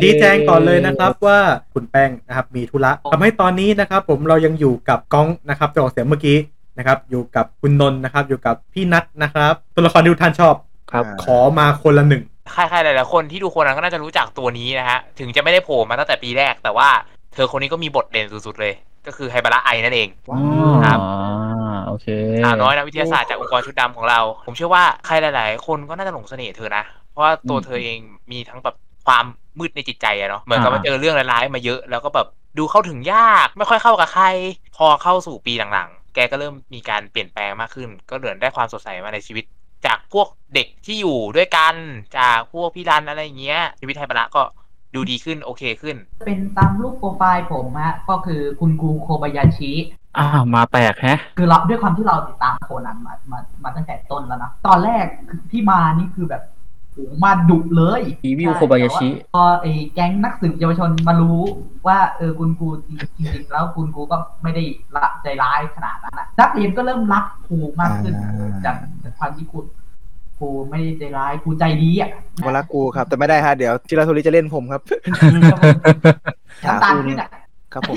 ชี้แจงก่อนเลยนะครับว่าคุณแป้งนะครับมีธุระทำให้ตอนนี้นะครับ ผมเรายังอยู่กับก้องนะครับจะออกเสียงเมื่อกี้นะครับอยู่กับคุณนนท์นะครับ อยู่กับพี่นัทนะครับ ตัวละครที่ทุกท่านชอบครับ ขอมาคนละหนึ่งใครๆหลายๆคนที่ดูโคนนั้นก็น่าจะรู้จักตัวนี้นะฮะถึงจะไม่ได้โผล่มาตั้งแต่ปีแรก แต่ว่าเธอคนนี้ก็มีบทเด่นสุดๆเลย ก็คือไฮบาระไอนั่นเองครับโอเคสาวน้อยนักวิทยาศาสตร์จากองค์กรชุดดำของเรา ผมเชื่อว่าใครหลาย ๆ คนก็น่าจะหลงเสน่ห์เธอนะเพ ราะว่าตัวเธอเองมีทั้งแบบความมืดในจิตใจอะเนาะเหมือนกับว่าอ่าเจอเรื่องร้ายๆมาเยอะแล้วก็แบบดูเข้าถึงยากไม่ค่อยเข้ากับใคร พอเข้าสู่ปีหลังๆ แกก็เริ่มมีการเปลี่ยนแปลงมากขึ้น ก็เหมือนได้ความสดใสมาในชีวิต จากพวกเด็กที่อยู่ด้วยกันจากพวกพี่รันอะไรอย่างเงี้ยชีวิตไทยบาระก็ดูดีขึ้นโอเคขึ้น เป็นตามรูปโปรไฟล์ผมฮะก็คือคุณกูโคบายาชิอ่ามาแปลกแฮะ คือเราด้วยความที่เราติดตามโคนันมามามาตั้งแต่ต้นแล้วนะ ตอนแรกที่มานี่คือแบบ โอ้โหมาดุเลย Evil ใช่ Kobayashi แต่ว่าพอไอ้แก๊งนักสืบเยาวชนมารู้ว่าเออคุณครูจริงๆแล้วคุณครูก็ไม่ได้ละใจร้ายขนาดนั้นนะนักเรียนก็เริ่มรักครูมากขึ้นอ่า จากจากความที่ครูครูไม่ได้ใจร้ายครูใจดีอะวรักกูครับ แต่ไม่ได้ฮะเดี๋ยวจิราโทริจะเล่นผมครับ น้ำตาลขึ้นอะครับผม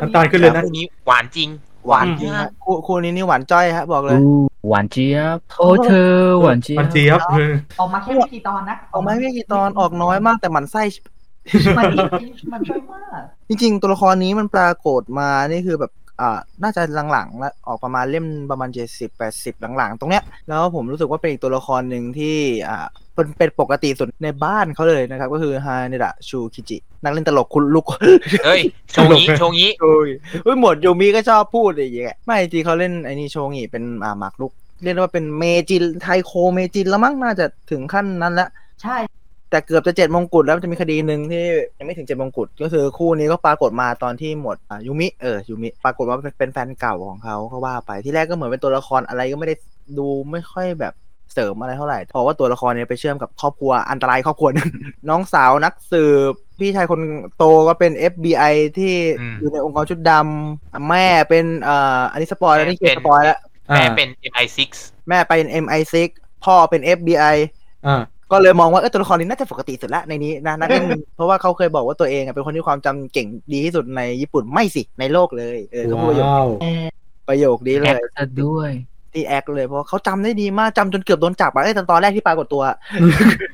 น้ำตาลขึ้นเลยนะ คู่นี้หวานจริง หวานจริงฮะคู่คู่นี้นี่หวานจ้อยฮะบอกเลยอู้หวานเจี๊ยบโอ้เธอหวานเจี๊ยบมันเจี๊ยบเออออกมาแค่ไม่กี่ตอนนะออกมาไม่กี่ตอนออกน้อยมากแต่หมันไส้มันมันช่วยมากจริง ๆ ตัวละครนี้มันปรากฏมานี่คือแบบ อ่าน่าจะหลังๆแล้วออกประมาณเล่มประมาณ70 80หลังๆ ตรงเนี้ยแล้วผมรู้สึกว่าเป็นอีกตัวละครหนึ่งที่อ่าเป็นเป็นปกติสุดในบ้านเขาเลยนะครับ ก็คือฮาเนดะชูคิจิ นักเล่นตลกคุณลูกเฮ้ยโชงี้โชงี้โอ้ยเฮ้ยหมวดโยมิก็ชอบพูดอย่างเงี้ยไม่จริงเขาเล่นไอ้นี่โชงิเป็นอ่าหมากลุก เรียกได้ว่าเป็นเมจินไทโคเมจินแล้วมั้งน่าจะถึงขั้นนั้นแล้วใช่ แต่เกือบจะเจ็ดมงกุฎแล้วมันจะมีคดีหนึ่งที่ยังไม่ถึงเจ็ดมงกุฎก็คือคู่นี้ก็ปรากฏมาตอนที่หมดอะยูมิเออยูมิปรากฏว่าเป็นเป็นแฟนเก่าของเขาก็ว่าไปที่แรกก็เหมือนเป็นตัวละครอะไรก็ไม่ได้ดูไม่ค่อยแบบเสริมอะไรเท่าไหร่เพราะว่าตัวละครเนี้ไปเชื่อมกับครอบครัวอันตรายครอบครัวหนึงน้องสาวนักสืบ พี่ชายคนโตก็เป็น FBI ที่อืมอยู่ในองค์กรชุดดำแม่เป็นเอ่ออันนี้ spoil แล้วนี่เกียร์ spoil แล้วแม่เป็น MI6 แม่เป็น MI6 พ่อเป็น FBI อ่า ก็เลยมองว่าเออตัวละครนี้น่าจะปกติสุดละในนี้นะนักเล่นเพราะว่าเขาเคยบอกว่าตัวเองอะเป็นคนที่ความจำเก่งดีที่สุดในญี่ปุ่นไม่สิในโลกเลยเออเขาพูดประโยค wow ประโยคนี้เลแอยคซะด้วยที่แอคเลยเพราะเขาจำได้ดีมากจำจนเกือบโดนจับอะเอ้ยตอนตอนแรกที่ปรากฏตัว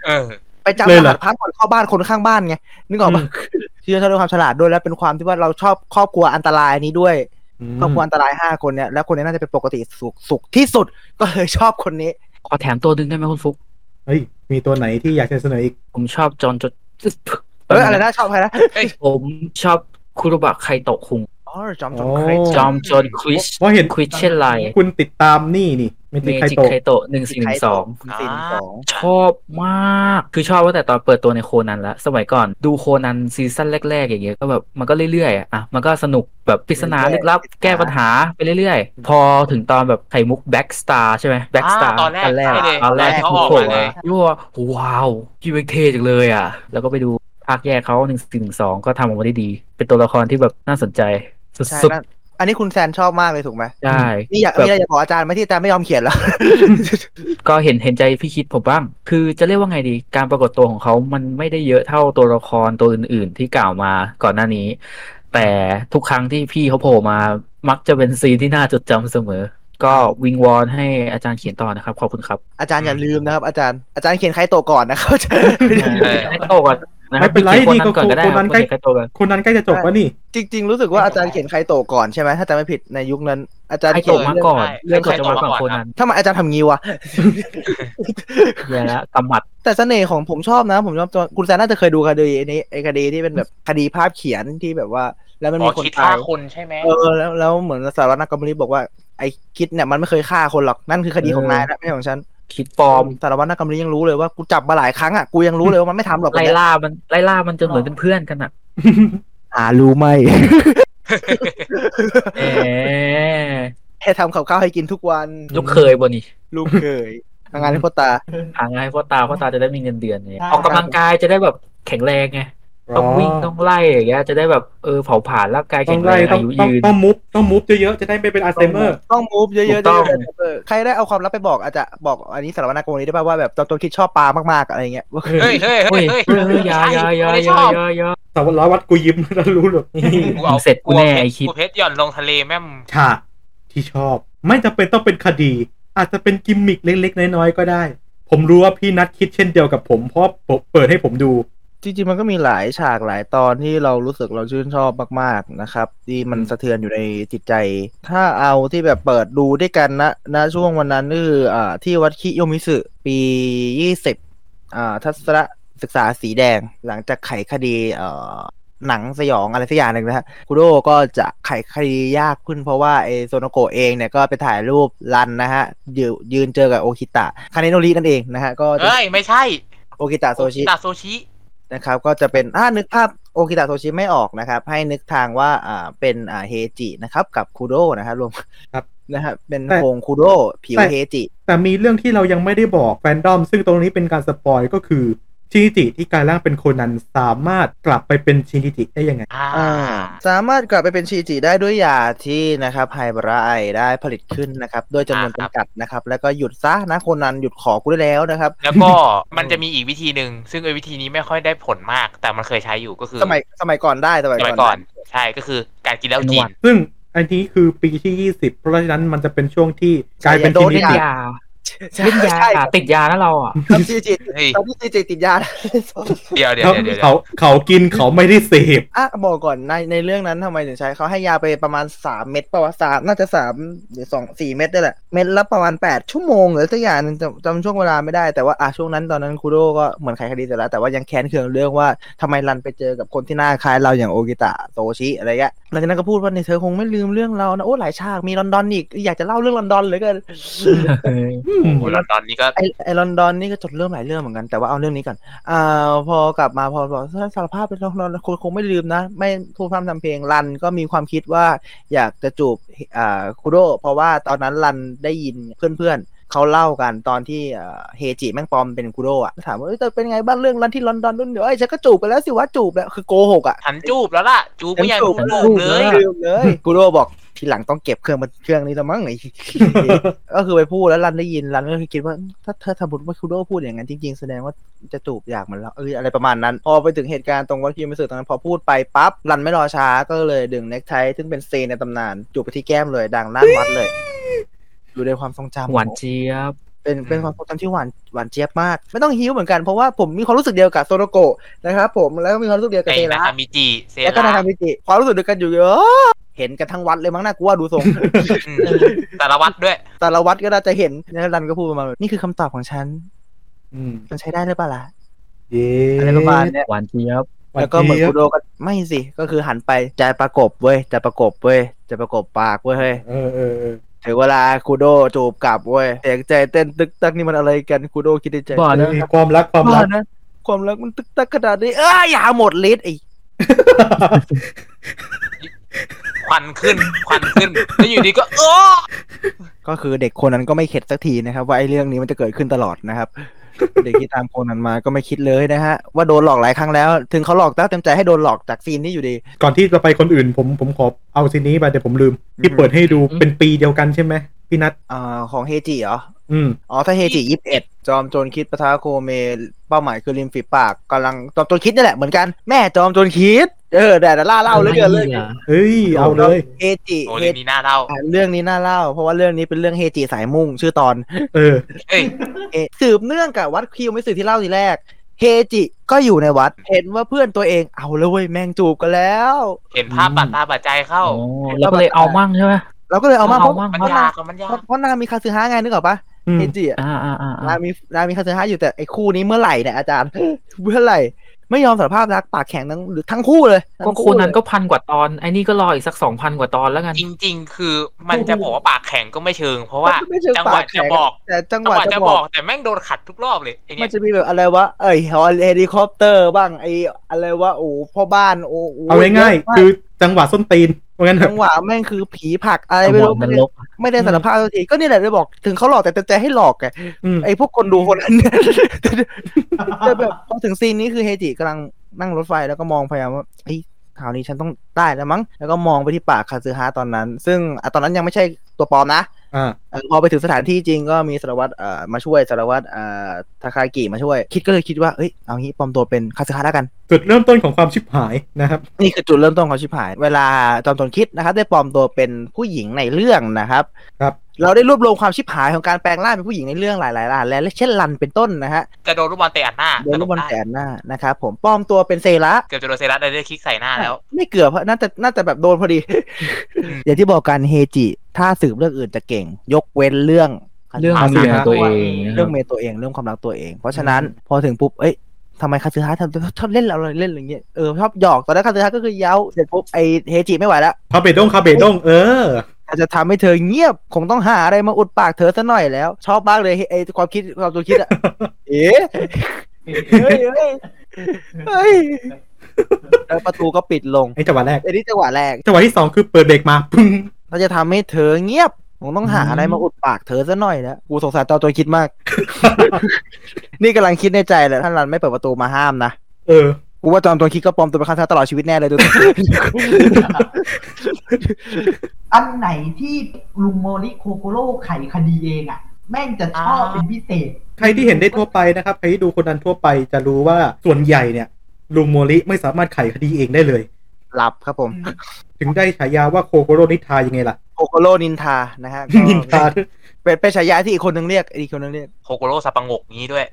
เออไปจำเลยรเหรอหัสพักก่อนเข้าบ้านคนข้างบ้านไงนึกออกปะเชื่อเขาด้วยความฉลาดด้วยแล้วเป็นความที่ว่าเราชอบครอบครัวอันตรายนี้ด้วยครอบครัวอันตรายห้าคนเนี่ยแล้วคนนี้น่าจะเป็นปกติสุขสุขที่สุดก็เลยชอบคนนี้ ขอแถมตัวหนึ่งได้ไหมคุณฟุก เฮ้ย มีตัวไหนที่อยากจะเสนออีก ผมชอบจอห์นจดเอออะไรนะชอบใครนะผมชอบคุโรบะไคโตะคุง อ๋อจอมจอมโอ้เครจอมจอห์นคริสเพราะเห็นคริสเช่นไรคุณติดตามนี่นี่ไม่เมติดใครจิโตะไคโตะหนึ่งสี่หนึ่งสองสี่หนึ่งสองชอบมาก คือชอบตั้งแต่ตอนเปิดตัวในโคนันแล้ว สมัยก่อนดูโคนัน season แรก ๆ อย่างเงี้ยก็แบบมันก็เรื่อยๆอะอะมันก็สนุกแบบปริศนาลึกลับแก้ปัญหาไปเรื่อยๆ พอถึงตอนแบบไข่มุก Black Star ใช่ไหม Black Star อ่าตอนแรกตอนแรกใช่เลยตอนแรกที่เขาเขาออกโผล่มาเลยมายั่ว wow พี่เวกเท่จังเลยอะ แล้วก็ไปดูภาคแยกเขาหนึ่งสี่หนึ่งสองก็ทำออกมาได้ดี เป็นตัวละครที่แบบน่าสนใจ สุใช่ดนั่นอันนี้คุณแซนชอบมากเลยถูกไหมๆใช่นี่อยากแบบมีอะไรอยากบอกอาจารย์ไหมที่อาจารย์ไม่ยอมเขียนแล้ว ก็เห็นเห็นใจพี่คิดผมบ้าง คือจะเรียกว่าไงดี การปรากฏตัวของเขามันไม่ได้เยอะเท่าตัวละครตัวอื่น ๆ ที่กล่าวมาก่อนหน้านี้ แต่ทุกครั้งที่พี่เขาโผล่มามักจะเป็นซีนที่น่าจดจำเสมอ ก็วิงวอนให้อาจารย์เขียนต่อนะครับขอบคุณครับอาจารย์อย่าลืมนะครับอาจารย์อาจารย์เขียนใครโตก่อนนะครับให้โตก่อนนะครั ไม่บเป็นไรขียนี่คก็ก่อนก็ได้คนนั้นคใกล้เขียนใครโตกันคนนั้นใกล้จะจบแล้วนี่ จริง ๆ รู้สึกว่าอาจารย์เขียนใครโตก่อนใช่ไหมถ้าจำไม่ผิดในยุคนั้น อาจารย์ใครเขีโตยนมาเรื่องก่อนใช่เรื่องก่อนใครจะโตมามาก่อนก่อนโคนันถ้ามาอาจารย์ทำงี้วะแย่แล้วกำหมัดแต่เสน่ห์ของผมชอบนะ ผมชอบตัวคุณแซนน่าจะเคยดูคดีอันนี้ไอ้คดีที่เป็นแบบคดีภาพเขียนที่แบบว่า แล้วมันอ๋มีอคนคิดตาฆ่ายคนใช่ไหมเออแล้วแล้วเหมือนสารวัตรนักกรรมนิบอกว่าไอ้คิดเนี่ยมันไม่เคยฆ่าคนหรอกนั่นคือคดีของนายนะไม่ใช่ของฉัน คิดปลอมสารวัตรนักกรรมนิยังรู้เลยว่ากูจับมาหลายครั้งอะกูยังรู้เลยว่ามันไม่ทำหรอกไล่ล่ามันไล่ล่ามันจนเหมือนเป็นเพื่อนกันอะหารู้ไหมแหมแค่ทำกับข้าวให้กินทุกวัน ลูกเคยบ่นี่ลูกเคยทำงานให้พ่อตาหาง่ายพ่อตาพ่อตาจะได้มีเงินเดือนไงใช่ออกกำลังกายจะได้แบบแข็งแรงไง ต้องวิ่งต้องไล่อย่างเงี้ยจะได้แบบเออเผาผลาญร่างกายต้อแข็งงแรไล่งต้องอายุต้องยืนต้องมุฟต้องมุฟเยอะๆจะได้ไม่เป็นอัลไซเมอร์ต้องมูฟเยอะๆถูเยกต้องอะๆเออใครได้เอาความลับไปบอกอาจจะบอกอันนี้สารวัตรนักกรรมนิได้ป่ะว่าแบบตอนตัวคิดชอบปลามากๆอะไรเงี้ยเฮ้ยเฮ้ยเฮ้เฮ้ยยเฮ้ยเฮ้ยอยาอยาอยาไม่อชยาอบอยาอยาสาวร้อยวัดกูยิ้มแล้วรู้หรอกนี่กูเอาเสร็จกูแน่ไอ้คิดกูเพชรหย่อนลงทะเลแม่มฉากที่ชอบ ไม่จำเป็นต้องเป็นคดี อาจจะเป็นกิมมิคเล็กๆน้อยๆก็ได้ ผมรู้ว่าพี่นัดคิดเช่นเดียวกับผมเพราะผมเปิดให้ผมดู จริงๆมันก็มีหลายฉากหลายตอนที่เรารู้สึกเราชื่นชอบมากๆนะครับ ที่มันสะเทือนอยู่ในจิตใจ ถ้าเอาที่แบบเปิดดูด้วยกันนะณช่วงวันนั้นก็คืออ่าที่วัดคิโยมิสึปียี่สิบอ่าทัศนศึกษาสีแดงหลังจากไขคดีเอ่อหนังสยองอะไรสักอย่างหนึ่งนะฮะคุโดก็จะไขคดียากขึ้นเพราะว่าไอโซโนโกะเองเนี่ยก็ไปถ่ายรูปรันนะฮะยืนยืนเจอกับโอคิตะคาเนโนรินั่นเองนะฮะก็จะเฮ้ย ไม่ใช่ โอคิตะโซชิตาโซชิ นะครับ ก็จะเป็นถ้านึกภาพโอคิตะโซชิไม่ออกนะครับ ให้นึกทางว่าอ่าเป็นอ่าเฮจินะครับ กับคูโดนะครับรวมครับนะฮะเป็นแต่โครงคูโดผิวแต่เฮจิ แต่มีเรื่องที่เรายังไม่ได้บอกแฟนดอม ซึ่งตรงนี้เป็นการสปอยก็คือ ชินิจิที่กลายร่างเป็นโคนันสามารถกลับไปเป็นชินิจิได้ยังไง อ่าอ่าสามารถกลับไปเป็นชีจิได้ด้วยยาที่นะครับไฮบราไอได้ผลิตขึ้นนะครับด้วยจำนวนอ่าครับจำกัดนะครับ แล้วก็หยุดซะนะโคนันหยุดขอกูได้แล้วนะครับ แล้วก็มันจะมีอีกวิธีหนึ่งซึ่งไอ้วิธีนี้ไม่ค่อยได้ผลมาก แต่มันเคยใช้อยู่ก็คือสมัยสมัยก่อนได้สมัยสมัยก่ก่ออนนใช่ก็คือการกินแล้วจีนซึ่งอันนี้คือปีที่ 20 เพราะฉะนั้นมันจะเป็นช่วงที่กลายเป็นโดชินนิเล่นจิยาใช่ เล่นยาใช่ครับติดยานะเราอะตอนชีจิเฮ้ยตอนที่ชีจิติดยาเดี๋ยวเดี๋ยวเขาเดี๋ยวเดี๋ยวเขาเขากินเขาไม่ได้เสพอะบอกก่อนในในเรื่องนั้นทำไมถึงใช้เขาให้ยาไปประมาณสามเม็ดป่าวะสามน่าจะสามหรือสองสี่เม็ดได้แหละเม็ดละประมาณแปดชั่วโมงหรือสักอย่างหนึงจำจำช่วงเวลาไม่ได้แต่ว่าอะช่วงนั้นตอนนั้นคูโดก็เหมือนไขคดีเสร็จแล้วแต่ว่ายังแค้นเคืองเรื่องว่าทำไมรันไปเจอกับคนที่หน้าคล้ายเราอย่างโอกิตะโตชิอะไรเงี้ยหลังจากนั้นก็พูดว่าในเธอคงไม่ลืมเรื่องเรานะโอ้หลายฉากมีลอนดอนอีกอยากจะเล่าเรื่องลอนดอนเหลยกันอืมโอ้โหแล้วตอนนี้ก็ไอไอลอนดอนนี่ก็จดเริ่มหลายเรื่องเหมือนกันแต่ว่าเอาเรื่องนี้ก่อนอ่าพอกลับมาพอบอกถ้าสารภาพเป็นลอนดอนคงคงไม่ลืมนะ ไม่พูดพร่ำทำเพลงรันก็มีความคิดว่าอยากจะจูบอ่าคุโดเพราะว่าตอนนั้นรันได้ยินเพื่อนๆเขาเล่ากันตอนที่อ่าเฮจิแม่งปลอมเป็นคุโดอะถามว่าเอ้ยแต่เป็นไงบ้างเรื่องรันที่ลอนดอนนู่นเดี๋ยวไอ้ยฉันก็จูบไปแล้วสิว่าจูบแล้วคือโกหกอะหันจูบแล้วล่ะจูบไม่อยากดูรูปเลยลืมเลยกูโรบอก ทีหลังต้องเก็บเครื่องมันเครื่องนี้ละมั้งไอ้ก็คือไปพูดแล้วรันได้ยินรันก็คือคิดว่า ถ้าถ้าสมมติว่าคูโดพูดอย่างนั้นจริงๆ แสดงว่าจะจูบอยากเหมือนเราเอออะไรประมาณนั้น พอไปถึงเหตุการณ์ตรงวัดคิวมิสึตอนนั้นพอพูดไปปั๊บรันไม่รอช้าก็เลยดึงเน็กไทซึ่งเป็น scene ในตำนานจูบไปที่แก้มเลยดังลั่นวัดเลยอยู่ในความทรงจำหวานเจี๊ยบเป็นเป็นความทรงจำที่หวานหวานเจี๊ยบมาก ไม่ต้องหิวเหมือนกันเพราะว่าผมมีความรู้สึกเดียวกับโซโนโกะนะครับผมแล้วก็มีความรู้สึกเดียวกับไอ้เซนาระคามิจิเซแล้วก็รานาคามิจิความรู้สึกเดียวกันอยู่เยอะ เห็นกันทั้งวัดเลยมั้งน่ากูว่าดูทรงอืมสารวัตรด้วย แต่ละวัดก็น่าจะเห็นแล้วรันก็พูดประมาณว่านี่คือคำตอบของฉัน อืมมันใช้ได้หรือเปล่าล่ะเย้อะไรประมาณเนี้ยหวานเจี๊ยบแล้วก็เหมือนกูโดก็ไม่สิ ก็คือหันไปจะประกบเว้ยจะประกบเว้ยจะประกบปากเว้ยเฮ้ยเออเออเออถึงเวลาคูโดจูบกลับเว้ยเสียงใจเต้นตึกตักนี่มันอะไรกันคูโดคิดในใจบ้านะมีความรักความบ้ารักนะความรักมันตึกตักขนาดนี้เอ้ยอย่าหมดฤทธิ์ไอ้ ควันขึ้น ควันขึ้น แล้วอยู่ดีก็เออก็คือเด็กคนนั้นก็ไม่เข็ดสักทีนะครับ ว่าไอ้เรื่องนี้มันจะเกิดขึ้นตลอดนะครับ เด็กที่ตามโคนนั้นมาก็ไม่คิดเลยนะฮะ ว่าโดนหลอกหลายครั้งแล้ว ถึงเขาหลอกตั้งเต็มใจให้โดนหลอกจากซีนนี้อยู่ดี ก่อนที่จะไปคนอื่นผมผมขอเอาซีนนี้ไปเดี๋ยวผมลืม ที่เปิดให้ดูเป็นปีเดียวกันใช่ไหมพี่นัทอ่าของเฮจิเหรอ อืมอ๋อถ้าเฮจิยี่สิบเอ็ดจอมโจรคิดปะทะโคเม เป้าหมายคือริมฝีปากกำลังจอมโจรคิดนี่แหละเหมือนกันแม่จอมโจรคิด เออแต่ล่าเล่าเหลยเกินเลยเฮ้ยเอาเลยเฮจิโอ้เรื่องนี้น่าเล่าอ่าเรื่องนี้น่าเล่า เพราะว่าเรื่องนี้เป็นเรื่องเฮจิสายมุ่งชื่อตอน เออเอ้ยเอะสืบเนื่องกับวัดคิวไม่สื่อที่เล่าทีแรกเฮจิก็อยู่ในวัด เห็นว่าเพื่อนตัวเองเอาแล้วเว้ยแมงจูบกันแล้ว เห็นภาพบาดตาบาดใจเข้าโอ้แล้วก็เลยเอามั่งใช่ไหมเราก็เลยเอามาเพราะเอามั่งมันเพราะยากนางอะมันยาเพกราะเพราะนางมีคาซึฮะไงนึกออกปะอืมเฮจิอะอ่าอ่าอ่าอ่านางมีนางมีคาซึฮะอยู่แต่ไอ้คู่นี้เมื่อไหร่เนี่ยอาจารย์เมื่อไหร่ ไม่ยอมสารภาพรักปากแข็งทั้งหรือทั้งคู่เลยก็ทั้งคนนั้นเลยก็พันกว่าตอนไอ้นี่ก็รออีกสักสองพันกว่าตอนแล้วกัน จริง ๆ คือมันจะบอกว่าปากแข็งก็ไม่เชิง เพราะว่าไม่เชิงจังหวะปากแข็จะงบอกแต่จังหจังวะหวะจะจะบบออกกแต่แม่งโดนขัดทุกรอบเลยไอมัเนี่นยจะมีแบบอะไรวะเอ้ยเฮลิคอปเตอร์บ้างไออะไรวะโอ้พ่อบ้านโอ้โเอาง่ายๆคือจังหวะส้นตีนเพ ราะงั้นเถจัอะงหวะแม่งคือผีผลักอะไรไม่รู้จัไม่งหวะนได้รกไม่ได้สารภาพสักทีก็นี่แหละเลยบอกถึงเขาหลอกแต่เต็มใจให้หลอกไงอืมไอพวกคนดูคนนั้นเนี่ยแต่แบบพอถึงซีนนี้คือเฮจิกำลังนั่งรถไฟแล้วก็มองพยายามว่าเฮ้ยคราวนี้ฉันต้องได้แล้วมั้งแล้วก็มองไปที่ปากคาซึฮะตอนนั้น ซึ่งอะตอนนั้นยังไม่ใช่ตัวปลอมนะ อ่าเออพอไปถึงสถานที่จริงก็มีสารวัตรเอ่อมาช่วยสารวัตรเอ่อทาคากิมาช่วย คิดก็เลยคิดว่าเอ้ยเอางี้ปลอมตัวเป็นคาซึฮะแล้วกัน จุดเริ่มต้นของความชิบหายนะครับ นี่คือจุดเริ่มต้นของชิบหาย เวลาจอมตนคิดนะครับได้ปลอมตัวเป็นผู้หญิงในเรื่องนะครับครับเราได้รวบรวมความชิบหายของการแปลงร่างเป็นผู้หญิงในเรื่องหลายๆรายและเช่นรันเป็นต้นนะฮะจะโดนลูกบอลเตะอัดหน้าโดนลูกบอลได้แสนหน้านะครับผมปลอมตัวเป็นเซระเกือบจะโดนเซรัสได้ได้คลิกใส่หน้าแล้ว ไม่เกือบเพราะน่าจะน่าจะแบบโดนพอดี อย่างที่บอกกันเฮจิ ถ้าสืบเรื่องอื่นจะเก่งยกเว้นเรื่องเรื่องคาซึเมียฮะตัวเองนะคเรื่รัอบงเมย์ตัวเองเรื่องความรักตัวเอง เพราะฉะนั้นพอถึงปุ๊บเอ้ยทำไมคาซึฮะทำชอบเล่นอะไรเล่นอะไรเงี้ยเออชอบหยอกตอนแรกคาซึฮะก็คือเย้าเสร็จปุ๊บไอเฮจิไม่ไหวแล้วคาเบดงคาเบดงเอออาจจะทำให้เธอเงียบ คงต้องหาอะไรมาอุดปากเธอซะหน่อยแล้ว ชอบมากเลยไอความคิดความตัวคิดอะเอ๊ะเฮ้ยเฮ้ยเฮ้ยแล้วประตูก็ปิดลงไอ้จังหวะแรกไอ้นี่จังหวะแรกจังหวะที่สองคือเปิดเบรกมาปึ้งเราจะทำให้เธอเงียบ คงต้องหาอะไรมาอุดปากเธอซะหน่อยแล้วกูสงสารตอนตัวคิดมาก นี่กำลังคิดในใจเลยถ้ารันไม่เปิดประตูมาห้ามนะเออกูว่าจอมตัวคิดก็ปลอมตัวเป็นคาถาตลอดชีวิตแน่เลยดูอันไหนที่ลุงโมริโคโกโร่ไขคดีเองอะ แม่งจะชอบเป็นพิเศษ ใครที่เห็นได้ทั่วไปนะครับ ใครที่ดูคนนั้นทั่วไปจะรู้ว่าส่วนใหญ่เนี่ย ลุงโมริไม่สามารถไขคดีเองได้เลยหลับครับผม ถึงได้ฉายาว่าโคโกโรนิทายังไงล่ะ โคโกโรนินทานะฮะนินทา เป็นเป็นฉายาที่อีกคนนึงเรียกอีกคนนึงเรียกโคโกโร่สับปะงกงี้ด้วย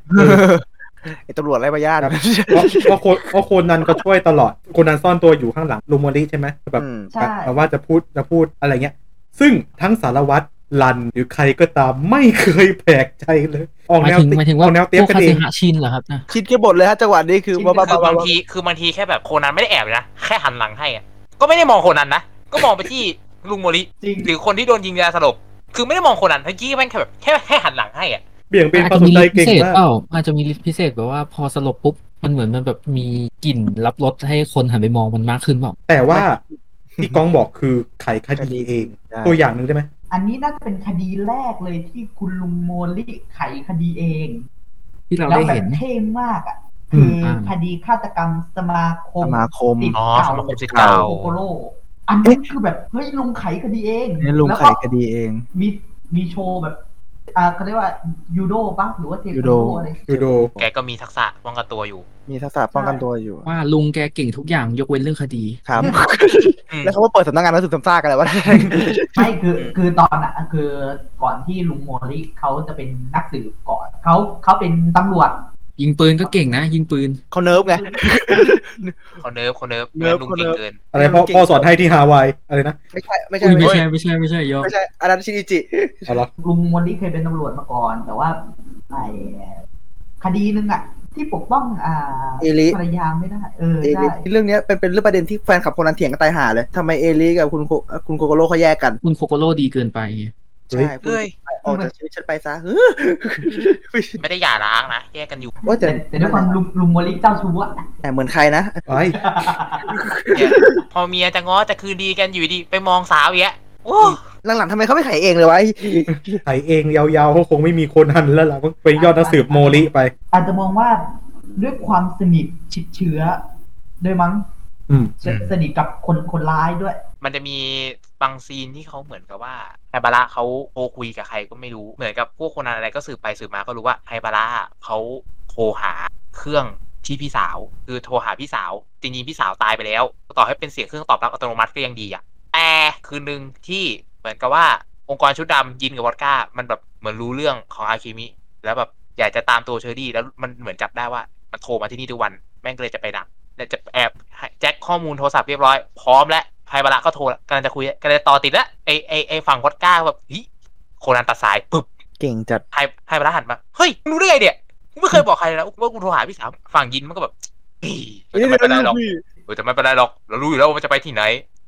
ไอตำรวจไรพยาธิเพราะเพราะโคเพราะโคนนันก็ช่วยตลอดโคนนันซ่อนตัวอยู่ข้างหลังลุงโมริใช่ไหมแบบอืมใช่ แบบว่าจะพูดจะพูดอะไรเงี้ย ซึ่งทั้งสารวัตรลันหรือใครก็ตามไม่เคยแปลกใจเลย ออกหมายแนวถึงหมายถึงว่าออกแนวเตี้พยวกกันคาเอสึงฮะชินเหรอครับนะคิดแค่บทเลยฮะจังหวะนี้คือว่าบ้าคือบางๆทีคือบางทีแค่แบบโคนันไม่ได้แอบเลยนะ แค่หันหลังให้อะก็ไม่ได้มองโคนันนะ ก็มองไปที่ ลุงโมริจริง หรือคนที่โดนยิงยาสลบคือไม่ได้มองโคนนั้นทั้งกี้แม่งแค่แบบแค่แค่หันหลังให้อะเบี่ยงเบนอาจความจะสนมีใจลิฟต์พิเก่งเศษมาก เปล่าอาจจะมีลิฟต์พิเศษแบบว่าพอสลบปุ๊บมันเหมือนมันแบบมีกลิ่นรับรสให้คนหันไปมองมันมากขึ้นเปล่าแต่ว่าที่ก้องบอกคือไขคดีเองได้ตัวอย่างหนึ่งได้ไหมอันนี้น่าจะเป็นคดีแรกเลยที่คุณลุงโมลี่ไขคดีเอง ที่เราแล้วได้แบเห็บนเท่มากอะ คืออม คดีฆาตกรรมสมาคมสมาคมสิทธิ์อ๋อเก่าสมาคมสิทธิ์เก่า โคโกโล อันนี้คือแบบเฮ้ยลุงไขคดีเองนี่ลุงแล้วไขก็คดีเอง มีมีโชว์แบบอ่าเขาเรียกว่ายูโดปะหรือว่าเทคยูวันโดโดอะไรยูโดแกก็มีทักษะป้องกันตัวอยู่ มีทักษะป้องกันตัวอยู่ ว่าลุงแกเก่งทุกอย่างยกเว้นเรื่องคดีครับอืมแล้วเขาก็เปิดสำนักงานหนังสือสำซากกันแล้ววะไม่คือคือตอนน่ะคือก่อนที่ลุงโมลี่เขาจะเป็นนักสืบก่อนเขาเขาเป็นตำรวจ ยิงปืนก็เก่งนะ ยิงปืน เขาเนิร์ฟไง เขาเนิร์ฟเขาเนิร์ฟเนิร์ฟลุงเขาเนิเก่งร์ฟเกินอะไรพ่อพ่อสอนให้ที่ฮาวายอะไรนะ ไม่ใช่ไม่ใช่อุ้ยไม่ไม่ใช่ใช่ไม่ใช่ไม่ใช่ยอไม่ใช่อันนั้นชินิจิ เอาเหรอลุงโมลี่เคยเป็นตำรวจมาก่อน แต่ว่าไอ้คดีหนึงอะ ที่ปกป้องอ่าเอลิ ภรรยาไม่ได้ เออเอใช่ลิเรื่องเนี้ยเป็นเป็นเรื่องประเด็นที่แฟนคลับคนนั้นเถียงกันตายหาเลยทำไมเอลิกับคุณโคคุณโคโกโร่เขาแยกกัน คุณโคโกโร่ดีเกินไป ใช่พูดเฮ้ยออกจากชีวิตฉันไปซะไม่ได้หย่าร้างนะแยกกันอยู่ว่าแต่แต่แต่ด้วยความลุงลุงโมลี่เจ้าชู้อะแต่เหมือนใครนะไอ้เนี่ยพอเมียจะง้อจะคืนดีกันอยู่ดี ไปมองสาวอย่างเงี้ยโอ้หลังๆทำไมเขาไม่ไขเองเลยวะไถเองยาวๆเขาคงไม่มีคนหันแล้วล่ะก็เป็นยอดนักสืบโมลิไป อาจจะมองว่าด้วยความสนิทชิดเชื้อด้วยมั้งอืมสสนิทกับคนคนร้ายด้วย มันจะมี บางซีนที่เขาเหมือนกับว่าไฮบาระเขาโทรคุยกับใครก็ไม่รู้เหมือนกับพวกคนอะไรก็สืบไปสืบมาก็รู้ว่าไฮบาระเขาโทรหาเครื่องที่พี่สาว คือโทรหาพี่สาว จริงๆพี่สาวตายไปแล้ว ต่อให้เป็นเสียงเครื่องตอบรับอัตโนมัติก็ยังดีอะแต่คืนหนึ่งที่เหมือนกับว่าองค์กรชุดดำยินกับวอดก้า มันแบบเหมือนรู้เรื่องของอาคิมิ แล้วแบบอยากจะตามตัวเชอรี่แล้วมันเหมือนจับได้ว่า มันโทรมาที่นี่ทุกวันแม่งเลยจะไปดักแล้วจะแอบแจ็คข้อมูลโทรศัพท์เรียบร้อย พร้อมแล้ว ไฮบาระก็โทรแล้วกำลังจะคุยกำลังจะต่อติดแล้วไอไอไอฝั่งวอดก้าแบบเฮ้ยโคนันตัดสายปึ๊บเก่งจัดไฮไฮบาระหันมาเฮ้ยมึงรู้ได้ไงเนี่ยกูไม่เคยบอกใครเลยนะว่ากูโทรหาพี่สาวฝั่งยินมันก็แบบเฮ้ยจะไม่เป็นไรหรอกเออจะไม่เป็นไรหรอกเรารู้อยู่แล้วว่ามันจะไปที่ไหน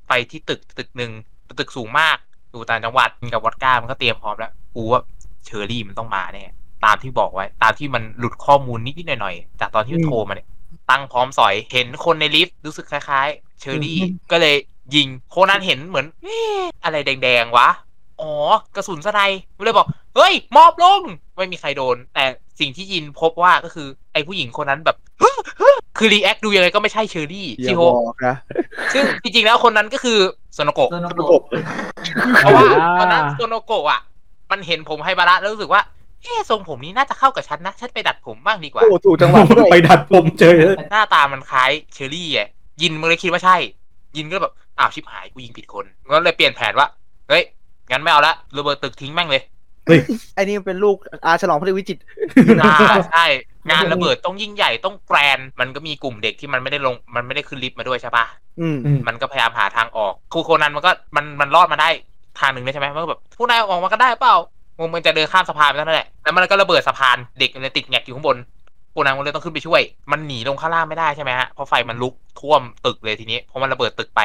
ไปที่ตึกตึกหนึ่งเป็นตึกสูงมากอยู่ต่างจังหวัดมีกับวอดก้ามันก็เตรียมพร้อมแล้วกูว่าเชอรี่มันต้องมาแน่ตามที่บอกไว้ ตามที่มันหลุดข้อมูลนิดๆหน่อยๆจากตอนที่มันโทรมาเนี่ยตั้งพร้อมสอยเห็นคนในลิฟต์รู้สึกคล้ายๆ เชอรี่ก็เลย ยิงโคนันเห็นเหมือนเอ๊ะอะไรแดงๆวะ อ๋อกระสุนสไนมันเลยบอก เฮ้ยมอบลง ไม่มีใครโดน แต่สิ่งที่ยินพบว่าก็คือ ไอ้ผู้หญิงคนนั้นแบบคือ react ดูยังไงก็ไม่ใช่เชอรี่อย่าชิโฮบอกนะซึ่งจริงๆแล้วคนนั้นก็คือโซโนโกะโซโนโกะโอ้เพราะว่าตอนนั้นโซโนโกะอะ มันเห็นผมไฮบาระแล้วรู้สึกว่าเอ๊ะทรงผมนี้น่าจะเข้ากับฉันนะฉันไปดัดผมบ้างดีกว่าโอ้ถูกจังหวะด้วยไปดัดผมเจอหน้าตามันคล้ายเชอรี่อะยินมันเลยคิดว่าใช่ ยินก็แบบ อ้าวชิบหายกูยิงผิดคนก็เลยเปลี่ยนแผนว่าเฮ้ยงั้นไม่เอาละระเบิดตึกทิ้งแม่งเลยไอ้นี่เป็นลูกอาฉลองพระวิจิตรอ่าใช่งานระเบิดต้องยิ่งใหญ่ต้องแกรนด์มันก็มีกลุ่มเด็กที่มันไม่ได้ลงมันไม่ได้ขึ้นลิฟต์มาด้วยใช่ปะอืมมันก็พยายามหาทางออกครูโคนันมันก็มันมันรอดมาได้ทางหนึ่งเลยใช่ไหมมันก็แบบผู้นายเอาออกมาก็ได้เปล่ามันจะเดินข้ามสะพานไปเท่านั้นแหละแล้วมันก็ระเบิดสะพานเด็กมันเลยติดแงกอยู่ข้างบนโคนันมันเลยต้องขึ้นไปช่วย มันหนีลงข้างล่างไม่ได้ใช่ไหมฮะเพราะไฟมันลุกท่วมตึกเลยทีนี้เพราะมันระเบิดตึกไป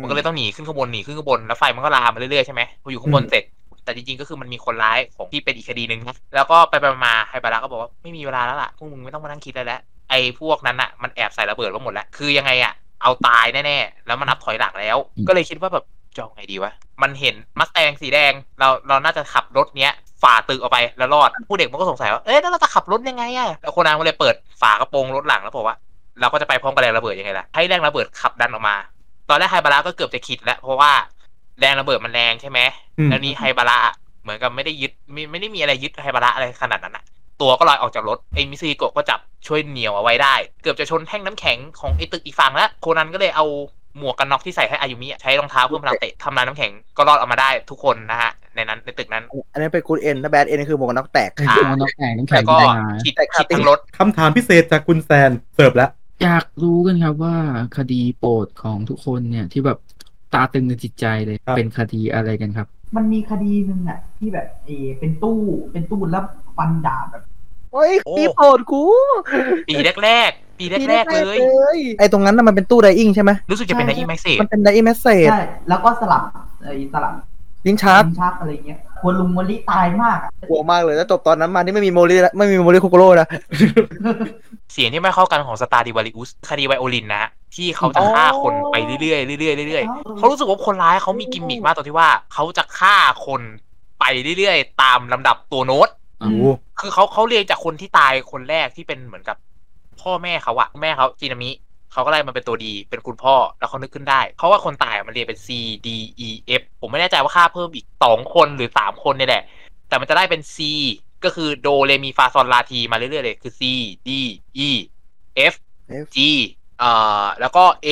มันก็เลยต้องหนีขึ้นข้างบนหนีขึ้นข้างบนแล้วไฟมันก็ลามมาเรื่อยๆใช่ไหมพออยู่ข้างบนเสร็จ แต่จริงๆก็คือมันมีคนร้ายของที่เป็นอีกคดีหนึ่งนะแล้วก็ไปไปมาไฮบาระก็บอกว่าไม่มีเวลาแล้วล่ะพวกมึงไม่ต้องมานั่งคิดแล้วแหละไอ้พวกนั้นอะมันแอบใส่ระเบิดไว้หมดแล้วคือยังไงอะเอาตายแน่ๆแล้วมันนับถอยหลังแล้ว ก็เลยคิดว่าแบบจะเอาไงดีวะ มันเห็นมัสแตงสีแดง เราเราน่าจะขับรถเนี้ยฝ่าตึกออกไปแล้วรอด ผู้เด็กมันก็สงสัยว่า เอ๊ะแล้วเราจะขับรถยังไงอะแล้วคนนั้นก็เลยเปิดฝากระโปรงรถหลังแล้วบอกว่า เราก็จะไปพร้อมกับแรงระเบิดยังไงล่ะ ให้แรงระเบิดขับดันออกมา ตอนแรกไฮบาระก็เกือบจะขิดแล้วเพราะว่าแรงระเบิดมันแรงใช่ไหมอืมแล้วนี้ไฮบาระเหมือนกับไม่ได้ยึดไม่ไม่ได้มีอะไรยึดไฮบาระอะไรขนาดนั้นอะตัวก็ลอยออกจากรถไอ้มิซิโกะก็จับช่วยเหนียวเอาไว้ได้ เกือบจะชนแท่งน้ำแข็งของไอ้ตึกอีกฝั่งแล้วโคนันก็เลยเอาหมวกกันน็อกที่ใส่ให้อายุมิอะใช้รองเท้าเพิ่มพลังเตะทำลายน้ำแข็งก็รอดออกมาได้ทุกคนนะฮะในนั้นในตึกนั้น อันนี้เป็นกูดเอ็นถ้าแบดเอ็นคือหมวกกันน็อกแตกอ่ามันน้ำแข็งน้ำแข็แล้งวก็ได้มาขีดแต่ขาขีดติดทั้งรถคำถามพิเศษจากคุณแซนเสิร์ฟแล้ว อยากรู้กันครับว่าคดีโปรดของทุกคนเนี่ยที่แบบตาตึงในจิตใจเลยครับ เป็นคดีอะไรกันครับ มันมีคดีหนึ่งอะที่แบบเออเป็นตู้เป็นตู้แล้วฟันดาบแบบ โอ้ยโอ้ ปีโปรดกูปีแรกๆ ปีแรกๆเลยไอ้ตรงนั้นน่ะมันเป็นตู้ไดอิงใช่ไหมรู้สึกจะเป็นไดอีแม็กซี่มันเป็นไดอิงแมสเซจใช่แล้วก็สลับไอ้สลับลิ้นชาร์ปลิ้นชักอะไรเงี้ย กลัวลุงโมริตายมากอะกลัวมากเลยแล้วจบตอนนั้นมานี่ไม่มีโมริแล้วไม่มีโมริคุโกโร่นะ เสียงที่ไม่เข้ากันของสตราดิวาริอุสคดีไวโอลินนะ ที่เขาจะฆ่าคนไปเรื่อยๆเรื่อยๆเรื่อยๆเขารู้สึกว่าคนร้ายเขามีกิมมิกมากตรงที่ว่าเขาจะฆ่าคนไปเรื่อยๆ ตามลำดับตัวโน้ตโอ้โหคือเขาเขาเรียงจากคนที่ตายคนแรกที่เป็นเหมือนกับ พ่อแม่เขาอะแม่เขาจีนามิ เขาก็ไล่มาเป็นตัวดีเป็นคุณพ่อแล้วเขานึกขึ้นได้เขาว่าคนตายมันเรียงเป็น C D E F ผมไม่แน่ใจว่าค่าเพิ่มอีกสองคนหรือสามคนเนี่ยแหละ แต่มันจะได้เป็น C ก็คือโดเรมีฟาซอนลาทีมาเรื่อยๆเลยคือ C D E F G เอ่อแล้วก็ A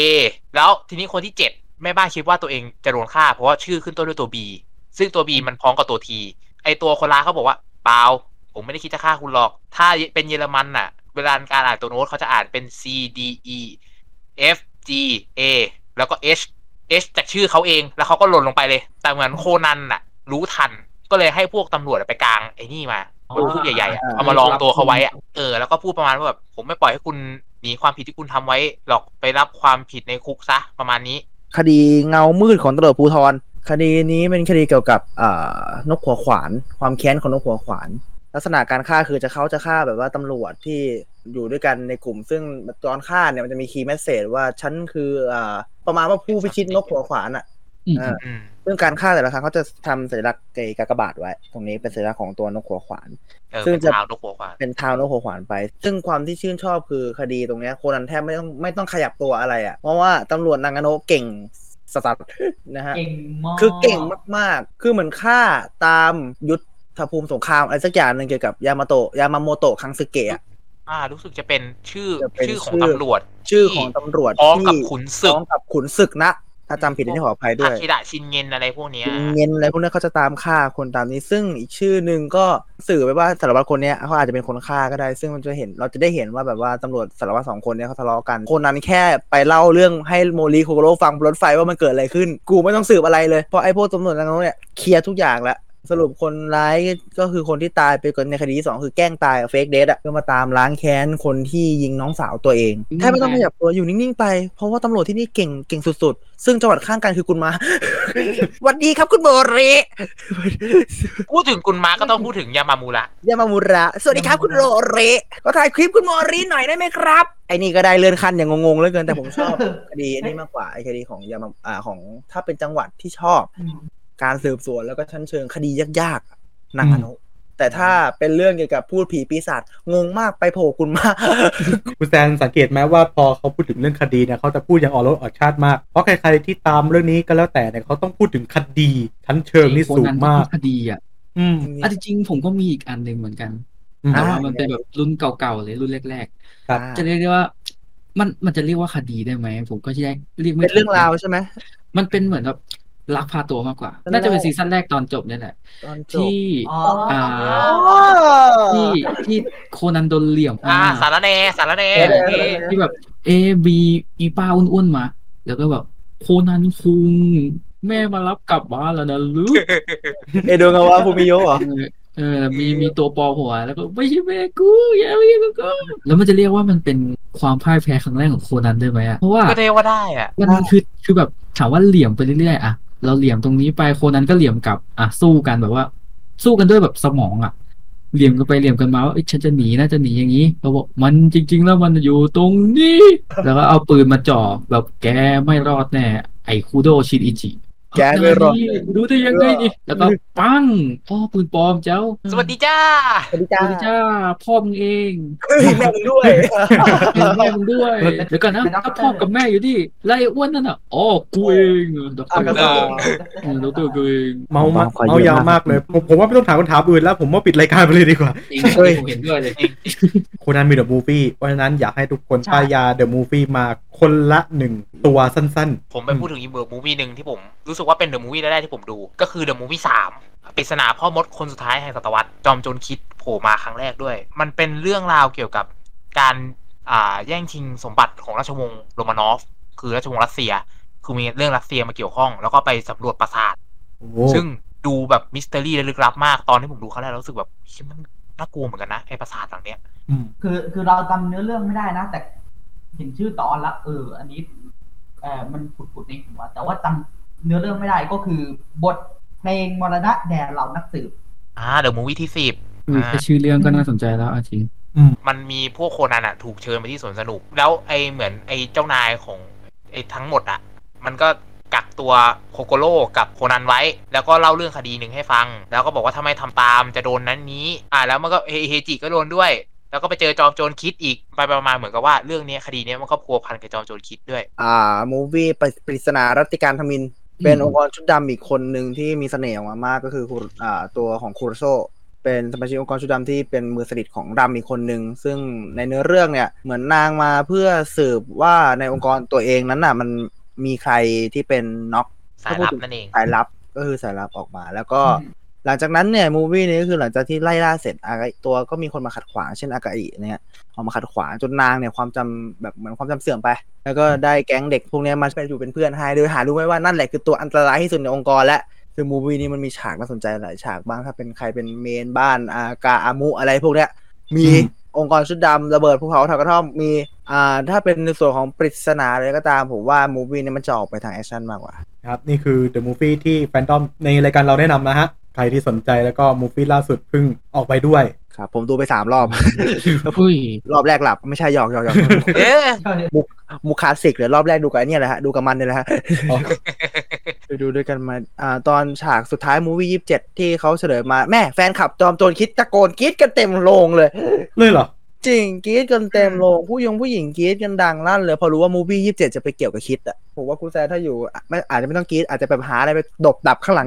แล้วทีนี้คนที่เจ็ดแม่บ้านคิดว่าตัวเองจะโดนฆ่าเพราะว่าชื่อขึ้นต้นด้วยตัว B ซึ่งตัว B มันพ้องกับตัว T ไอตัวคนร้ายเขาบอกว่าเปล่าผมไม่ได้คิดจะฆ่าคุณหรอก ถ้าเป็นเยอรมันน่ะ เวลาการอ่านตัวโน้ตเขาจะอ่านเป็น C D E F G A แล้วก็ H H จากชื่อเขาเองแล้วเขาก็หล่นลงไปเลย แต่เหมือนโคนันน่ะ รู้ทันก็เลยให้พวกตำรวจไปกลางไอ้นี่มาบนผู้ใหญ่ๆอะเอามาลองตัวเขาไว้อะเออแล้วก็พูดประมาณว่าแบบผมไม่ปล่อยให้คุณหนีความผิดที่คุณทำไว้หรอกไปรับความผิดในคุกซะประมาณนี้ คดีเงามืดของตำรวจภูธรคดีนี้เป็นคดีเกี่ยวกับอ่านกหัวขวาน ความแค้นของนกหัวขวาน ลักษณะการฆ่าคือจะเขาจะฆ่าแบบว่าตำรวจที่อยู่ด้วยกันในกลุ่ม ซึ่งตอนฆ่าเนี่ยมันจะมี key message ว่าฉันคืออ่าประมาณว่าผู้พิชิตนกหัวขวานอะอ่าซึ่งการฆ่าแต่ละครั้งเขาจะทำสัญลักษณ์เกกากบาทไว้ ตรงนี้เป็นสัญลักษณ์ของตัวนกหัวขวานเออซึ่งเป็นจะเท้านกหัวขวานเป็นเท้านกหัวขวานไป ซึ่งความที่ชื่นชอบคือคดีตรงเนี้ยโคนันแทบไม่ต้องไม่ต้องขยับตัวอะไรอะ เพราะว่าตำรวจนางาโนะเก่งสัสๆนะฮะเก่งมากคือเก่งมากๆ คือเหมือนฆ่าตามยุทธ ภูมิสงครามอะไรสักอย่างหนึ่งเกี่ยวกับยามาโตะยามาโมโตะคังสึเกะอะอ่า รู้สึกจะเป็นชื่อจะเป็นชื่อของชื่อตำรวจ ชื่อของตำรวจพร้อมกับที่ขุนศึกพร้อมกับขุนศึกนะถ้าจำผิดอันนี่ขออภัยด้อาวยคิดะชินเงินอะไรพวกเนี้ยเงินอะไรพวกนี้เขาจะตามฆ่าคนตามนี้ ซึ่งอีกชื่อหนึ่งก็สื่อไปว่าสารวัตรคนเนี้ยเขาอาจจะเป็นคนฆ่าก็ได้ ซึ่งมันจะเห็นเราจะได้เห็นว่าแบบว่าตำรวจสารวัตรสองคนเนี้ยเขาทะเลาะกัน คนนั้นแค่ไปเล่าเรื่องให้โมลีโคโกโร่ฟังบนรถไฟว่ามันเกิดอะไรขึ้น กูไม่ต้องสืบอะไรเลยเพราะไอ้พวกตำรวจนั้นเนี่ยเคลียร์ทุกอย่างแล้ว สรุปคนร้ายก็คือคนที่ตายไปก่อนในคดีที่สองคือแกล้งตายเฟกเดทอะเพื่อมาตามล้างแค้นคนที่ยิงน้องสาวตัวเองแค่ไม่ต้องขยับตัวอยู่นิ่งๆไป เพราะว่าตำรวจที่นี่เก่งเก่งสุดๆ ซึ่งจังหวัดข้างกันคือคุณมาสวัสดีครับคุณโบเรพูดถึงกุนมาก็ต้องพูดถึงยามามูระยามามุระสวัสดีครับคุณโรเรก็ถ่ายคลิปคุณโมรีหน่อยได้ไหมครับไอ้นี่ก็ได้เลื่อนขั้นอย่างงงๆเหลือเกินแต่ผมชอบคดีอันนี้มากกว่าไอ้คดีของยามาอ่าของถ้าเป็นจังหวัดที่ชอบ การสืบสวนแล้วก็ชั้นเชิงคดียากๆนางอนุแต่ถ้าเป็นเรื่องเกี่ยวกับพูดผีปีศาจงงมากไปโผล่คุณมากคุณแซนสังเกตไหมว่าพอเขาพูดถึงเรื่องคดีเนี่ยเขาจะพูดอย่างออกรถออกชาติมาก เพราะใครๆที่ตามเรื่องนี้ก็แล้วแต่เนี่ยเขาต้องพูดถึงคดีชั้นเชิงนี่สูงมากคดีอะ อืมอะจริงๆผมก็มีอีกอันหนึ่งเหมือนกันอืมแต่ว่ามันเป็นแบบรุ่นเก่าๆเลยรุ่นแรกครับๆจะเรียกได้ว่ามันมันจะเรียกว่าคดีได้ไหมผมก็แยกเรียกไม่เป็นเรื่องถูกราวใช่ไหมมันเป็นเหมือนแบบ ลักพาตัวมากกว่าตอนแรกน่าจะเป็นซีซั่นแรกตอนจบเนี่ยแหละตอนจบที่อ๋ออ่าที่ที่โคนันโดนเหลี่ยมอ่าสารแหนสารแหนเออโอเคที่แบบเอบีอีป้าอ้วนๆมา แล้วก็แบบโคนันคุงแม่มารับกลับบ้านแล้วนะลูกเอโดงาวะฟูมิโยะเหรอเออเออมีมีตัวปลอมหัว แล้วก็ไม่ใช่แม่กูอย่าไม่ใช่กูกูแล้วมันจะเรียกว่ามันเป็นความพ่ายแพ้ครั้งแรกของโคนันได้ไหมอะเพราะว่าก็เรียกว่าได้อะมันคือคือแบบถามว่าเหลี่ยมไปเรื่อยๆอะ เราเหลี่ยมตรงนี้ไปคนนั้นก็เหลี่ยมกลับ อะสู้กันแบบว่า สู้กันด้วยแบบสมองอะ เหลี่ยมกันไปเหลี่ยมกันมาว่าเอ้ยฉันจะหนีน่าจะหนีอย่างนี้เราบอกมันจริง ๆ แล้วมันอยู่ตรงนี้ แล้วก็เอาปืนมาจ่อแบบแกไม่รอดแน่ไอคูโดชินอิจิ แกไม่รอดรู้ได้ยังไงนี่แล้วก็ปังพ่อปืนปลอมเจ้า สวัสดีจ้า สวัสดีสจ้าวัสดีจ้า พ่อมึงเองเฮ้ยแม่มึงด้วยเห็นแม่มึงด้วยเดี๋ยวก่อนนะถ้าพ่อกับแม่อยู่ที่ไรอ้วนนั่นอะอ๋อกูเองดอกเตอร์อะก็เออดอกเตอร์กูเองเมามากขอเยอะเมายาวมากเลยผมผมว่าไม่ต้องถามคำถามอื่นแล้ว ผมว่าปิดรายการไปเลยดีกว่าจริงเฮ้ยผมเห็นด้วยเลยโคนันมีเดอะมูฟี่เพราะฉะนั้นอยากให้ทุกคนใช่ป้ายยาเดอะมูฟี่มาคนละหนึ่งตัวสั้นผมไปพูดถึงอีกเดอะมูวี่หนึ่งที่ผมรู้สึกว่าเป็นเดอะมูวี่แรกๆที่ผมดู ก็คือเดอะมูวี่สามปริศนาพ่อมดคนสุดท้ายแห่งศตวรรษจอมโจรคิดโผล่มาครั้งแรกด้วย มันเป็นเรื่องราวเกี่ยวกับการอ่าแย่งชิงสมบัติของราชวงศ์โรมานอฟ คือราชวงศ์รัสเซีย คือมีเรื่องรัสเซียมาเกี่ยวข้อง แล้วก็ไปสำรวจปราสาทๆโอ้ซึ่งดูแบบมิสเตอรี่และลึกลับมาก ตอนที่ผมดูครั้งแรกแล้วรู้สึกแบบเฮ้ยมันน่ากลัวเหมือนกันนะไอ้ปราสาทหลังเนี้ยอืมคือคือเราจำเนื้อเรื่องไม่ได้นะ แต่เห็นชื่อตอนละเออ อันนี้เออมันผุดๆในหัวแต่ว่าจำ เนื้อเรื่องไม่ได้ก็คือบทเพลงมรณะแด่เหล่านักสืบอ่าเดอะมูวี่ที่สิบคือแค่ชื่อเรื่องก็น่าสนใจแล้วเอาจริงมันมีพวกโคนันอะถูกเชิญไปที่สวนสนุก แล้วไอเหมือนไอเจ้านายของไอทั้งหมดอะมันก็กักตัวโคโกโร่กับโคนันไว้ แล้วก็เล่าเรื่องคดีหนึ่งให้ฟัง แล้วก็บอกว่าทำไมทำตามจะโดนนั้นนี้ อ่าแล้วมันก็เฮเฮจิก็โดนด้วย แล้วก็ไปเจอจอมโจรคิดอีกไปไปมาๆเหมือนกับว่าเรื่องเนี้ยคดีเนี้ยมันก็พัวพันกับจอมโจรคิดด้วย อ่ามูวี่ปริศนารัตติการทมิน เป็นองค์กรชุดดำอีกคนหนึ่งที่มีเสน่ห์ออกมามากก็คือคุอ่าตัวของคูรโซเป็นสมาชิกองค์กรชุดดำที่เป็นมือสนิทของดำอีกคนหนึ่งซึ่งในเนื้อเรื่องเนี่ยเหมือนนางมาเพื่อสืบว่าในองค์กรตัวเองนั้นน่ะ มันมีใครที่เป็นน็อกสายลับนั่นเองสายลับก็คือสายลับออกมา แล้วก็ หลังจากนั้นเนี่ยมูวี่นี้ก็คือหลังจากที่ไล่ล่าเสร็จอากาตัวก็มีคนมาขัดขวางเช่นอากาอิเนี่ยออกมาขัดขวางจนนางเนี่ยความจำแบบเหมือนความจำเสื่อมไป แล้วก็ได้แก๊งเด็กพวกนี้มาเป็นอยู่เป็นเพื่อนให้โดยหารู้ไหมว่านั่นแหละคือตัวอันตรายที่สุดในองค์กรและคือมูวี่นี้มันมีฉากน่าสนใจหลายฉากบ้างถ้าเป็นใครเป็นเมนบ้านอากาอามุอะไรพวกเนี้ยมีองค์กรชุดดำระเบิดภูเขาถากระท่อมมีอ่าถ้าเป็นในส่วนของปริศนาอะไรก็ตามผมว่า movie เนี่ยมันจะออกไปทาง action มากกว่า ครับ นี่คือ The Movie ที่แฟนดอมในรายการเราแนะนำนะฮะ ใครที่สนใจแล้วก็ movie ล่าสุดเพิ่งออกไปด้วยครับผมดูไปสามรอบอุ้ยรอบแรกหลับไม่ใช่หยอกหยอกหยอกเอ๊ะมุกมุกคลาสสิกเลยรอบแรกดูกับไอ้เนี่ยแหละฮะดูกับมันเนี่ยแหละฮะไปดูด้วยกันมาอ่าตอนฉากสุดท้าย movie ยี่สิบเจ็ดที่เขาเฉลยมาแม่แฟนคลับจอมโจรคิดตะโกนกรี๊ดกันเต็มโรงเลยเลยเหรอ จริงกรี๊ดกันเต็มโรงผู้ยงผู้หญิงกรี๊ดกันดังลั่นเลยพอรู้ว่ามูวี่ยี่สิบเจ็ดจะไปเกี่ยวกับคิดอะผมว่าคุณแซนถ้าอยู่อะไม่อาจจะไม่ต้องกรี๊ดอาจจะไปหาอะไรไปดบดับข้างหลัง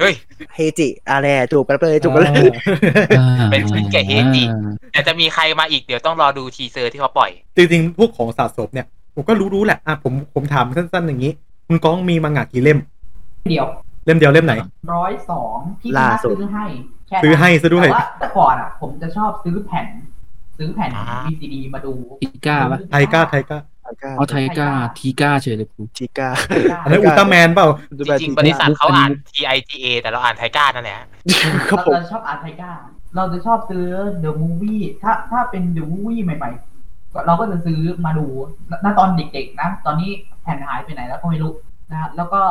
เฮ้ยเฮจิอะไรจูบกันไปเลยจูบกันเลย เป็นชิ้นแกะเฮจิแต่จะมีใครมาอีกเดี๋ยวต้องรอดูทีเซอร์ที่เขาปล่อย จริงๆพวกของสะสมเนี่ยผมก็รู้ๆแหละอะผมผมถามสั้นๆอย่างนี้คุณก้องมีมังงะกี่เล่ม เดียว เล่มเดียวเล่มไหนร้อยสองที่ล่าพี่นัทสุดซื้อให้แค่นั้นซื้อให้ซะด้วยแต่ว่าแต่ก่อนอะ ผมจะชอบซื้อแผ่น ซื้อแผ่น VCD มาดูทีก้าปะไทก้าไทก้าเอาไทก้าทีก้าเฉยเลยกูทีก้าอันนั้นอุลตร้าแมนเปล่าจริงๆบริษัทเขาอ่าน TIGA แต่เราอ่านไทก้านั่นแหละครับเราผมจะชอบอ่านไทก้า เราจะชอบซื้อ The Movie ถ้าถ้าเป็น The Movie ใหม่ๆก็เราก็จะซื้อมาดูณตอนเด็กๆนะ ตอนนี้แผ่นหายไปไหนแล้วก็ไม่รู้นะฮะแล้วก็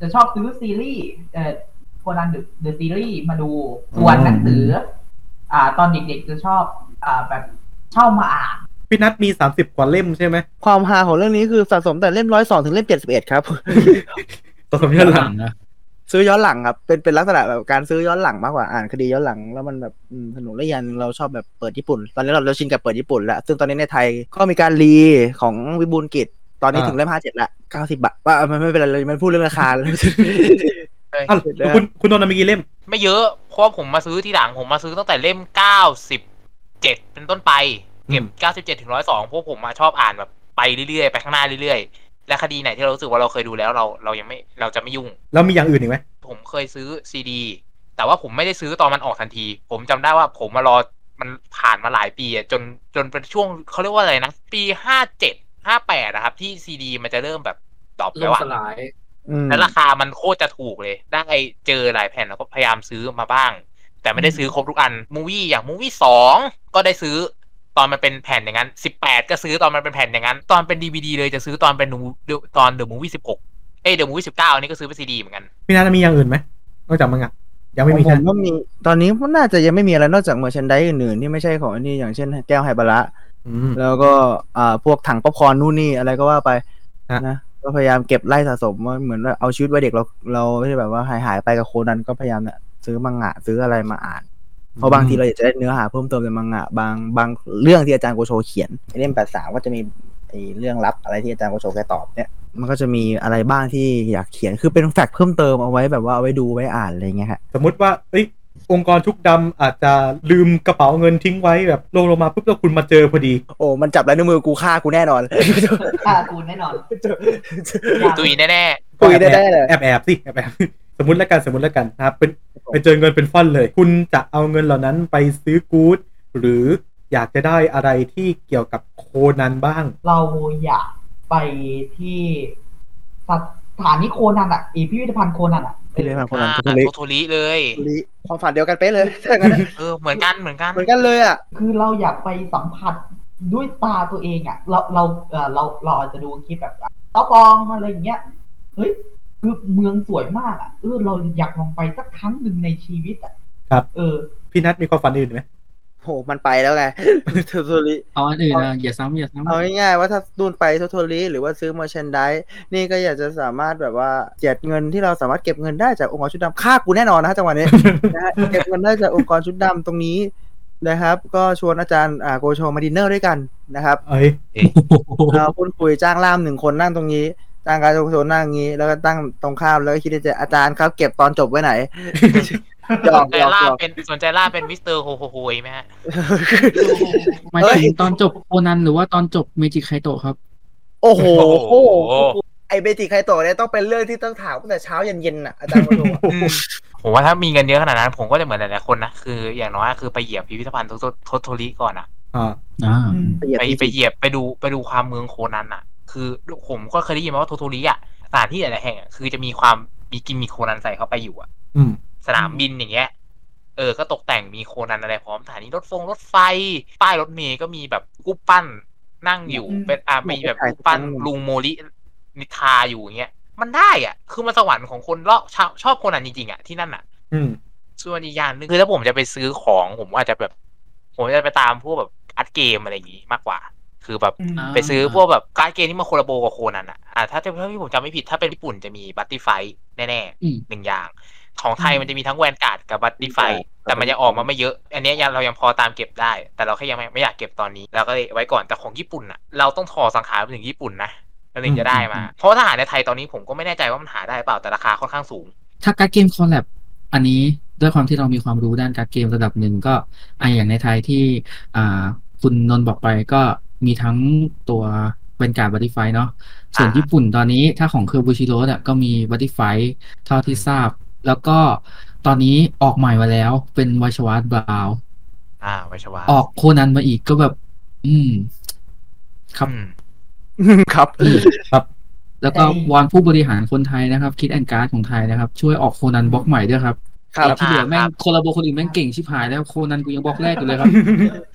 จะชอบซื้อซีรีส์เอ่อโคนันเดอะซีรีส์มาดูส่วนหนังสือ อ่า ตอนเด็กๆจะชอบ อ่าแบบ เช่ามาอ่านพี่นัทมีสามสิบกว่าเล่มใช่ไหมความฮาของเรื่องนี้คือสะสมแต่เล่มร้อยสองถึงเล่มเจ็ดสิบเอ็ดครับสะสมย้อนหลังซื้อย้อนหลังครับ เป็นเป็นลักษณะแบบการซื้อย้อนหลังมากกว่าอ่านคดีย้อนหลังแล้วมันแบบอืมสนุกและอยันเราชอบแบบเปิดญี่ปุ่น ตอนนี้เราเราชินกับเปิดญี่ปุ่นแล้วซึ่งตอนนี้ในไทยก็มีการรีของวิบูลย์กิจตอนนี้อ่าถึงเล่มห้าเจ็ดละเก้าสิบบาทว่ามันไม่เป็นไรเลยมันพูดเรื่องราคาเลยอ้าวแล้วคุณคุณโดนมีกี่เล่ม ไม่เยอะเพราะว่าผมมาซื้อที่หลังผมมาซื้อตั้งแต่เล่มเก้าสิบ เจ็ดเป็นต้นไป เก็บเก้าสิบเจ็ดถึงร้อยสองพวกผมมาชอบอ่านแบบไปเรื่อยๆ ไปข้างหน้าเรื่อยๆ และคดีไหนที่เรารู้สึกว่าเราเคยดูแล้วเราเรายังไม่เราจะไม่ยุ่ง แล้วมีอย่างอื่นอีกไหมผมเคยซื้อซีดี แต่ว่าผมไม่ได้ซื้อตอนมันออกทันที ผมจำได้ว่าผมมารอมันผ่านมาหลายปีอะจนจนเป็นช่วงเขาเรียกว่าอะไรนะ ปีห้าเจ็ดห้าแปดนะครับ ที่ซีดีมันจะเริ่มแบบ drop แล้วอะอืมแล้วราคามันโคตรจะถูกเลย ได้เจอหลายแผ่นแล้วก็พยายามซื้อมาบ้าง แต่ไม่ได้ซื้อครบทุกอันมูวี่อย่างมูวี่สองก็ได้ซื้อตอนมันเป็นแผ่นอย่างนั้นสิบแปดก็ซื้อตอนมันเป็นแผ่นอย่างนั้น ตอนเป็นดีวีดีเลยจะซื้อตอนเป็น The- ตอน The Movie สิบหกเอ้ The Movie สิบเก้าอันนี้ก็ซื้อเป็นซีดีเหมือนกันพี่นัทมีอย่างอื่นไหมนอกจากมังงะยังไม่มีใช่ผมว่ามีตอนนี้มันน่าจะยังไม่มีอะไรนอกจาก merchandise อื่นๆที่ไม่ใช่ของอันนี้อย่างเช่น แก้วไฮบาระอืมแล้วก็อ่าพวกถังป๊อปคอร์นนู่นนี่อะไรก็ว่าไปฮะนะก็พยายามเก็บไล่สะสมว่าเหมือนว่าเอาชีวิตวัยเด็กเราเราไม่ใช่แบบว่าหายหายๆไปกับโคนันก็พยายามเนี่ย ซื้อมังงะ ซื้ออะไรมาอ่านเพราะบางทีเราอยากจะได้เนื้อหาเพิ่มเติมในมังงะบางบางเรื่องที่อาจารย์โกโชเขียนไอ้เล่มแปดสามก็จะมีไอ้เรื่องลับอะไรที่อาจารย์โกโชแกตอบเนี่ยมันก็จะมีอะไรบ้างที่อยากเขียนคือเป็นแฟกต์เพิ่มเติมเอาไว้แบบว่าเอาไว้ดูไว้อ่านอะไรเงี้ยฮะสมมติว่าเอ้ยองค์กรชุกดำอาจจะลืมกระเป๋าเงินทิ้งไว้แบบลงลงมาปุ๊บแล้วคุณมาเจอพอดี โอ้มันจับลายนิ้วมือกูฆ่ากูแน่นอนค่าคูณแน่นอนตุยแน่คุยได้ได้เลยแอบแอบสิแอบแอบสมมติแล้วกันสมมติแล้วกันนะครับเป็น ไปเจอเงินเป็นฟ่อนเลย คุณจะเอาเงินเหล่านั้นไปซื้อกู๊ดหรืออยากจะได้อะไรที่เกี่ยวกับโคนันบ้าง เราอยากไปที่สถานีโคนันอะอีพิพิธภัณฑ์โคนันอะพิพิธภัณฑ์โคนันอ่าโทริโทโทริเลยความฝันเดียวกันเป๊ะเลยถ้าอย่างนั้นเออเหมือนกันเหมือนกันเหมือนกันเลยอะคือเราอยากไปสัมผัสด้วยตาตัวเองอะ เราเราเออเราเราอาจจะดูคลิปแบบต๊อปองอะไรอย่างเงี้ยเฮ้ย คือเมืองสวยมากอะเออเราอยากลองไปสักครั้งหนึ่งในชีวิตอะครับ เออ พี่นัทมีความฝันอื่นไหมโหมันไปแล้วไงโทโทริเอาอันอื่นนะอย่าซ้ำอย่าซ้ำเอาง่ายๆว่าถ้าดูนไปโทโทริหรือว่าซื้อ m ม r ร์ a ช d นด s e นี่ก็อยากจะสามารถแบบว่าเจ็ดเงินที่เราสามารถเก็บเงินได้จากองค์กรชุดดำค่ากูแน่นอนนะฮะจังหวะนี้นะฮะเก็บเงินได้จากองค์กรชุดดำตรงนี้นะครับ ก็ชวนอาจารย์อ่าโกโชมาดินเนอร์ด้วยกันนะครับ เอ้ยเราพูดคุยจ้างล่ามหนึ่งคนนั่งตรงนี้ จ้างการโกโชนั่งอย่างนี้ แล้วก็ตั้งตรงข้ามแล้วก็คิดในใจอาจารย์ครับเก็บตอนจบไว้ไหนหยสอกนใจหยอกล่าหยอกเป็นสนใจล่าเป็นมิสเตอร์โฮโฮโฮยไหมฮะหมายถึงตอนจบโคนันหรือว่าตอนจบเมจิไคโตะครับ โอ้โหโอ้โหไอเบจิไคโตะเนี่ยต้องเป็นเรื่องที่ต้องถามตั้งแต่เช้ายันเย็นน่ะอาจารย์โกโชอะอืมผมว่าถ้ามีเงินเยอะขนาดนั้น ผมก็จะเหมือนหลายๆคนนะคืออย่างน้อยคือไปเหยียบพิพิธภัณฑ์โทโทโทโทริก่อนอะอ่าอ่าไปไปเหยียบไปดูไปดูความเมืองโคนันอะ คือผมก็เคยได้ยินมาว่าโทโทริอะสถานที่หลายๆแห่งอะคือจะมีความมีกิมมีโคนันใส่เข้าไปอยู่อะอืมสนามบินอย่างเงี้ย เออ ก็ตกแต่งมีโคนันอะไรพร้อมสถานีรถฟงรถไฟ ป้ายรถเมย์ก็มีแบบรูปปั้นนั่งอยู่อืมเป็นอ่ามีแบบรูปปั้นลุงโมรินิทาอยู่อย่างเงี้ย มันได้อะ คือมันสวรรค์ของคนเลาะชอบชอบโคนันจริงๆอะที่นั่นอะ อืมส่วนอีกอย่างหนึงคือถ้าผมจะไปซื้อของผมอาจจะแบบ ผมจะไปตามพวกแบบอัดเกมอะไรอย่างงี้มากกว่า คือแบบอืมไปซื้อพวกแบบการ์ดเกมที่มา collabo กับโคนันอะอ่าถ้าถ้าที่ผมจำไม่ผิดถ้าเป็นญี่ปุ่นจะมี Buddyfight แน่อืมๆหนึ่งอย่าง ของไทยมันจะมีทั้ง Vanguard กับ Buddyfight แต่มันยังออกมาไม่เยอะ อันเนี้ยยังเรายังพอตามเก็บได้ แต่เราแค่ยังไม่ไม่อยากเก็บตอนนี้เราก็เลยไว้ก่อนแต่ของญี่ปุ่นอะเราต้องถ่อสังขารไปถึงญี่ปุ่นนะเราถึงจะได้มา เพราะว่าถ้าหาในไทยตอนนี้ผมก็ไม่แน่ใจว่ามันหาได้เปล่าแต่ราคาค่อนข้างสูง ถ้าการ์ดเกม collab อันนี้ด้วยความที่เรามีความรู้ด้านการ์ดเกมระดับหนึ่งก็อะอย่างในไทยที่อ่าคุณนนท์บอกไปก็ มีทั้งตัวเป็นการ์ด Buddyfight เนาะส่วนอ่าญี่ปุ่นตอนนี้ถ้าของค่าย Bushiroad อะก็มี Buddyfight เท่าที่ทราบ แล้วก็ตอนนี้ออกใหม่มาแล้วเป็น Weiß Schwarz Blauอ่าไวชวาออกโคนันมาอีกก็แบบ อืม ครับอืมครับครับ แล้วก็วอนผู้บริหารคนไทยนะครับ คิดแอนการ์ดของไทยนะครับ ช่วยออกโคนันบล็อกใหม่ด้วยครับ ครับไอ้ที่เหลือแม่งครับโคลาโบคนอื่นแม่งเก่งชิบหายแล้วโคนันกูยังบล็อกแรกอยู่เลยครับ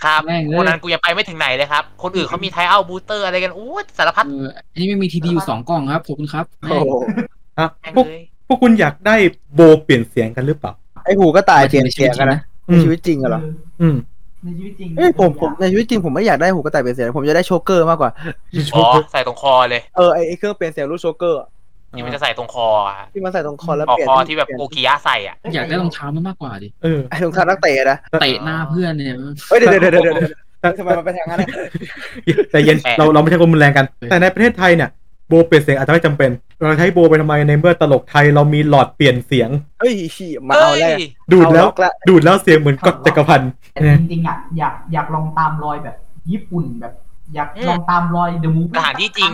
ครับแม่งเลยคนนั้นกูยังไปไม่ถึงไหนเลยครับ คนอื่นเขามีไทเอาบูเตอร์อะไรกันอู้สารพัดเอออันนี้ไม่มีทีดีอยู่สองกล่องครับขอบคุณครับแม่โอ้งโหอะแม่งพวกเลยพวกคุณอยากได้โบเปลี่ยนเสียงกันหรือเปล่า ไอหูก็ตายหมายถึเปลี่ยงนในชีเสีวิยตงกันนะอืในมชีวิตจริงอะเหรออืมในชีวิตจริงเอ้ยผมผมในชีวิตจริงผมไม่อยากได้หูกระต่ายเปลี่ยนเสียงผมจะได้โชเกอร์มากกว่าอ๋อใส่ตรงคอเลยเออไอไอเครื่องเปลี่ยนเสียงรูปโชเกอร์อะ ที่มันจะใส่ตรงคออะที่มันใส่ตรงคอแล้วออกเปลี่ยนคอที่แบบโอกิยะใส่อะอยากได้รองเท้ามันมากกว่าดิเออไอรองเท้านักเตะนะเตะหน้าเพื่อนเนี่ยเฮ้ยเดี๋ยวเดี๋ยวเดี๋ยวเดี๋ยวเดี๋ยวทำไมมันไปทางนั้นอะแต่เย็นเราเราไม่ใช่คนรุนแรงกัน แต่ในประเทศไทยเนี่ยโบเปลี่ยนเสียงอาจจะไม่จำเป็น เราใช้โบไปทำไมในเมื่อตลกไทยเรามีหลอดเปลี่ยนเสียงเฮ้ยขี้มาเอาแล้วเอ้ยดูดแล้วเอาล็อกละดูดแล้วเสียงเหมือนก๊อตจักรพันธ์แต่จริงๆอะอยากอยากลองตามรอยแบบ ญี่ปุ่นแบบ อยากลองตามรอยเดอะมูฟสถานที่จริง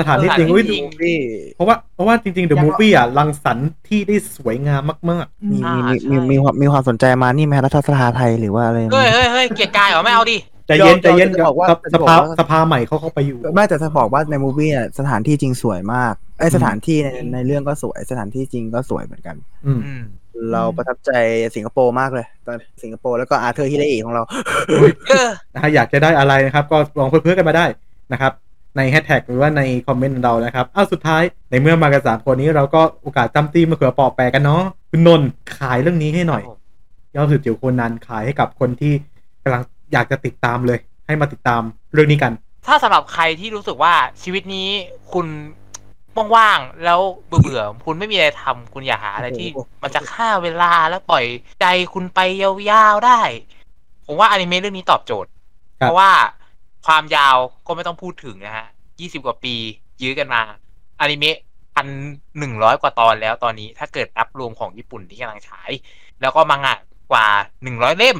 สถานที่จริงสถานที่อุ้ยจริงพี่เพราะว่าเพราะว่าจริงๆ The Movie อะรังสรรค์ที่ได้สวยงามมากมีอ่ามีใช่มีมีความมีความสนใจมานี่ไหมฮะรัฐสภาไทยหรือว่าอะไรเฮ้ยเฮ้ยเฮ้ยเกียรติกายเหรอไม่เอาดิๆใจเย็นใจเย็นจะบอกว่าสภจะสบอกภาว่าสภาใหม่เขาเข้าไปอยู่ไม่แต่จะบอกว่าในมูฟี่อะสถานที่จริงสวยมากไอยสถานที่ในในเรื่องก็สวยสถานที่จริงก็สวยเหมือนกัน อืมอืมเราประทับใจสิงคโปร์มากเลย ตอนสิงคโปร์แล้วก็อาร์เธอร์ฮิเดอิของเราเออนะฮะอยากจะได้อะไรนะครับ ก็ลองเพื่อนๆกันมาได้นะครับ ในแฮชแท็กหรือว่าในคอมเมนต์ของเรานะครับ อ้าวสุดท้ายในเมื่อมากันสามคนนี้เราก็โอกาสจ้ำจี้มะเขือเปราะแปะกันเนาะคุณนนท์ขายเรื่องนี้ให้หน่อยยอดสืบจิ๋วโคนันขายให้กับคนที่กำลังอยากจะติดตามเลย ให้มาติดตามเรื่องนี้กัน ถ้าสำหรับใครที่รู้สึกว่าชีวิตนี้คุณว่างๆแล้วเบื่อๆคุณไม่มีอะไรทำคุณอยากหาอะไรที่โอ้โหมันจะฆ่าเวลาแล้วปล่อยใจคุณไปยาวๆได้ ผมว่าอนิเมะเรื่องนี้ตอบโจทย์ครับเพราะว่า ความยาวก็ไม่ต้องพูดถึงนะฮะยี่สิบกว่าปียื้อกันมาอนิเมะพันหนึ่งร้อยกว่าตอนแล้วตอนนี้ถ้าเกิดนับรวมของญี่ปุ่นที่กำลังฉาย แล้วก็มังงะกว่าหนึ่งร้อยเล่ม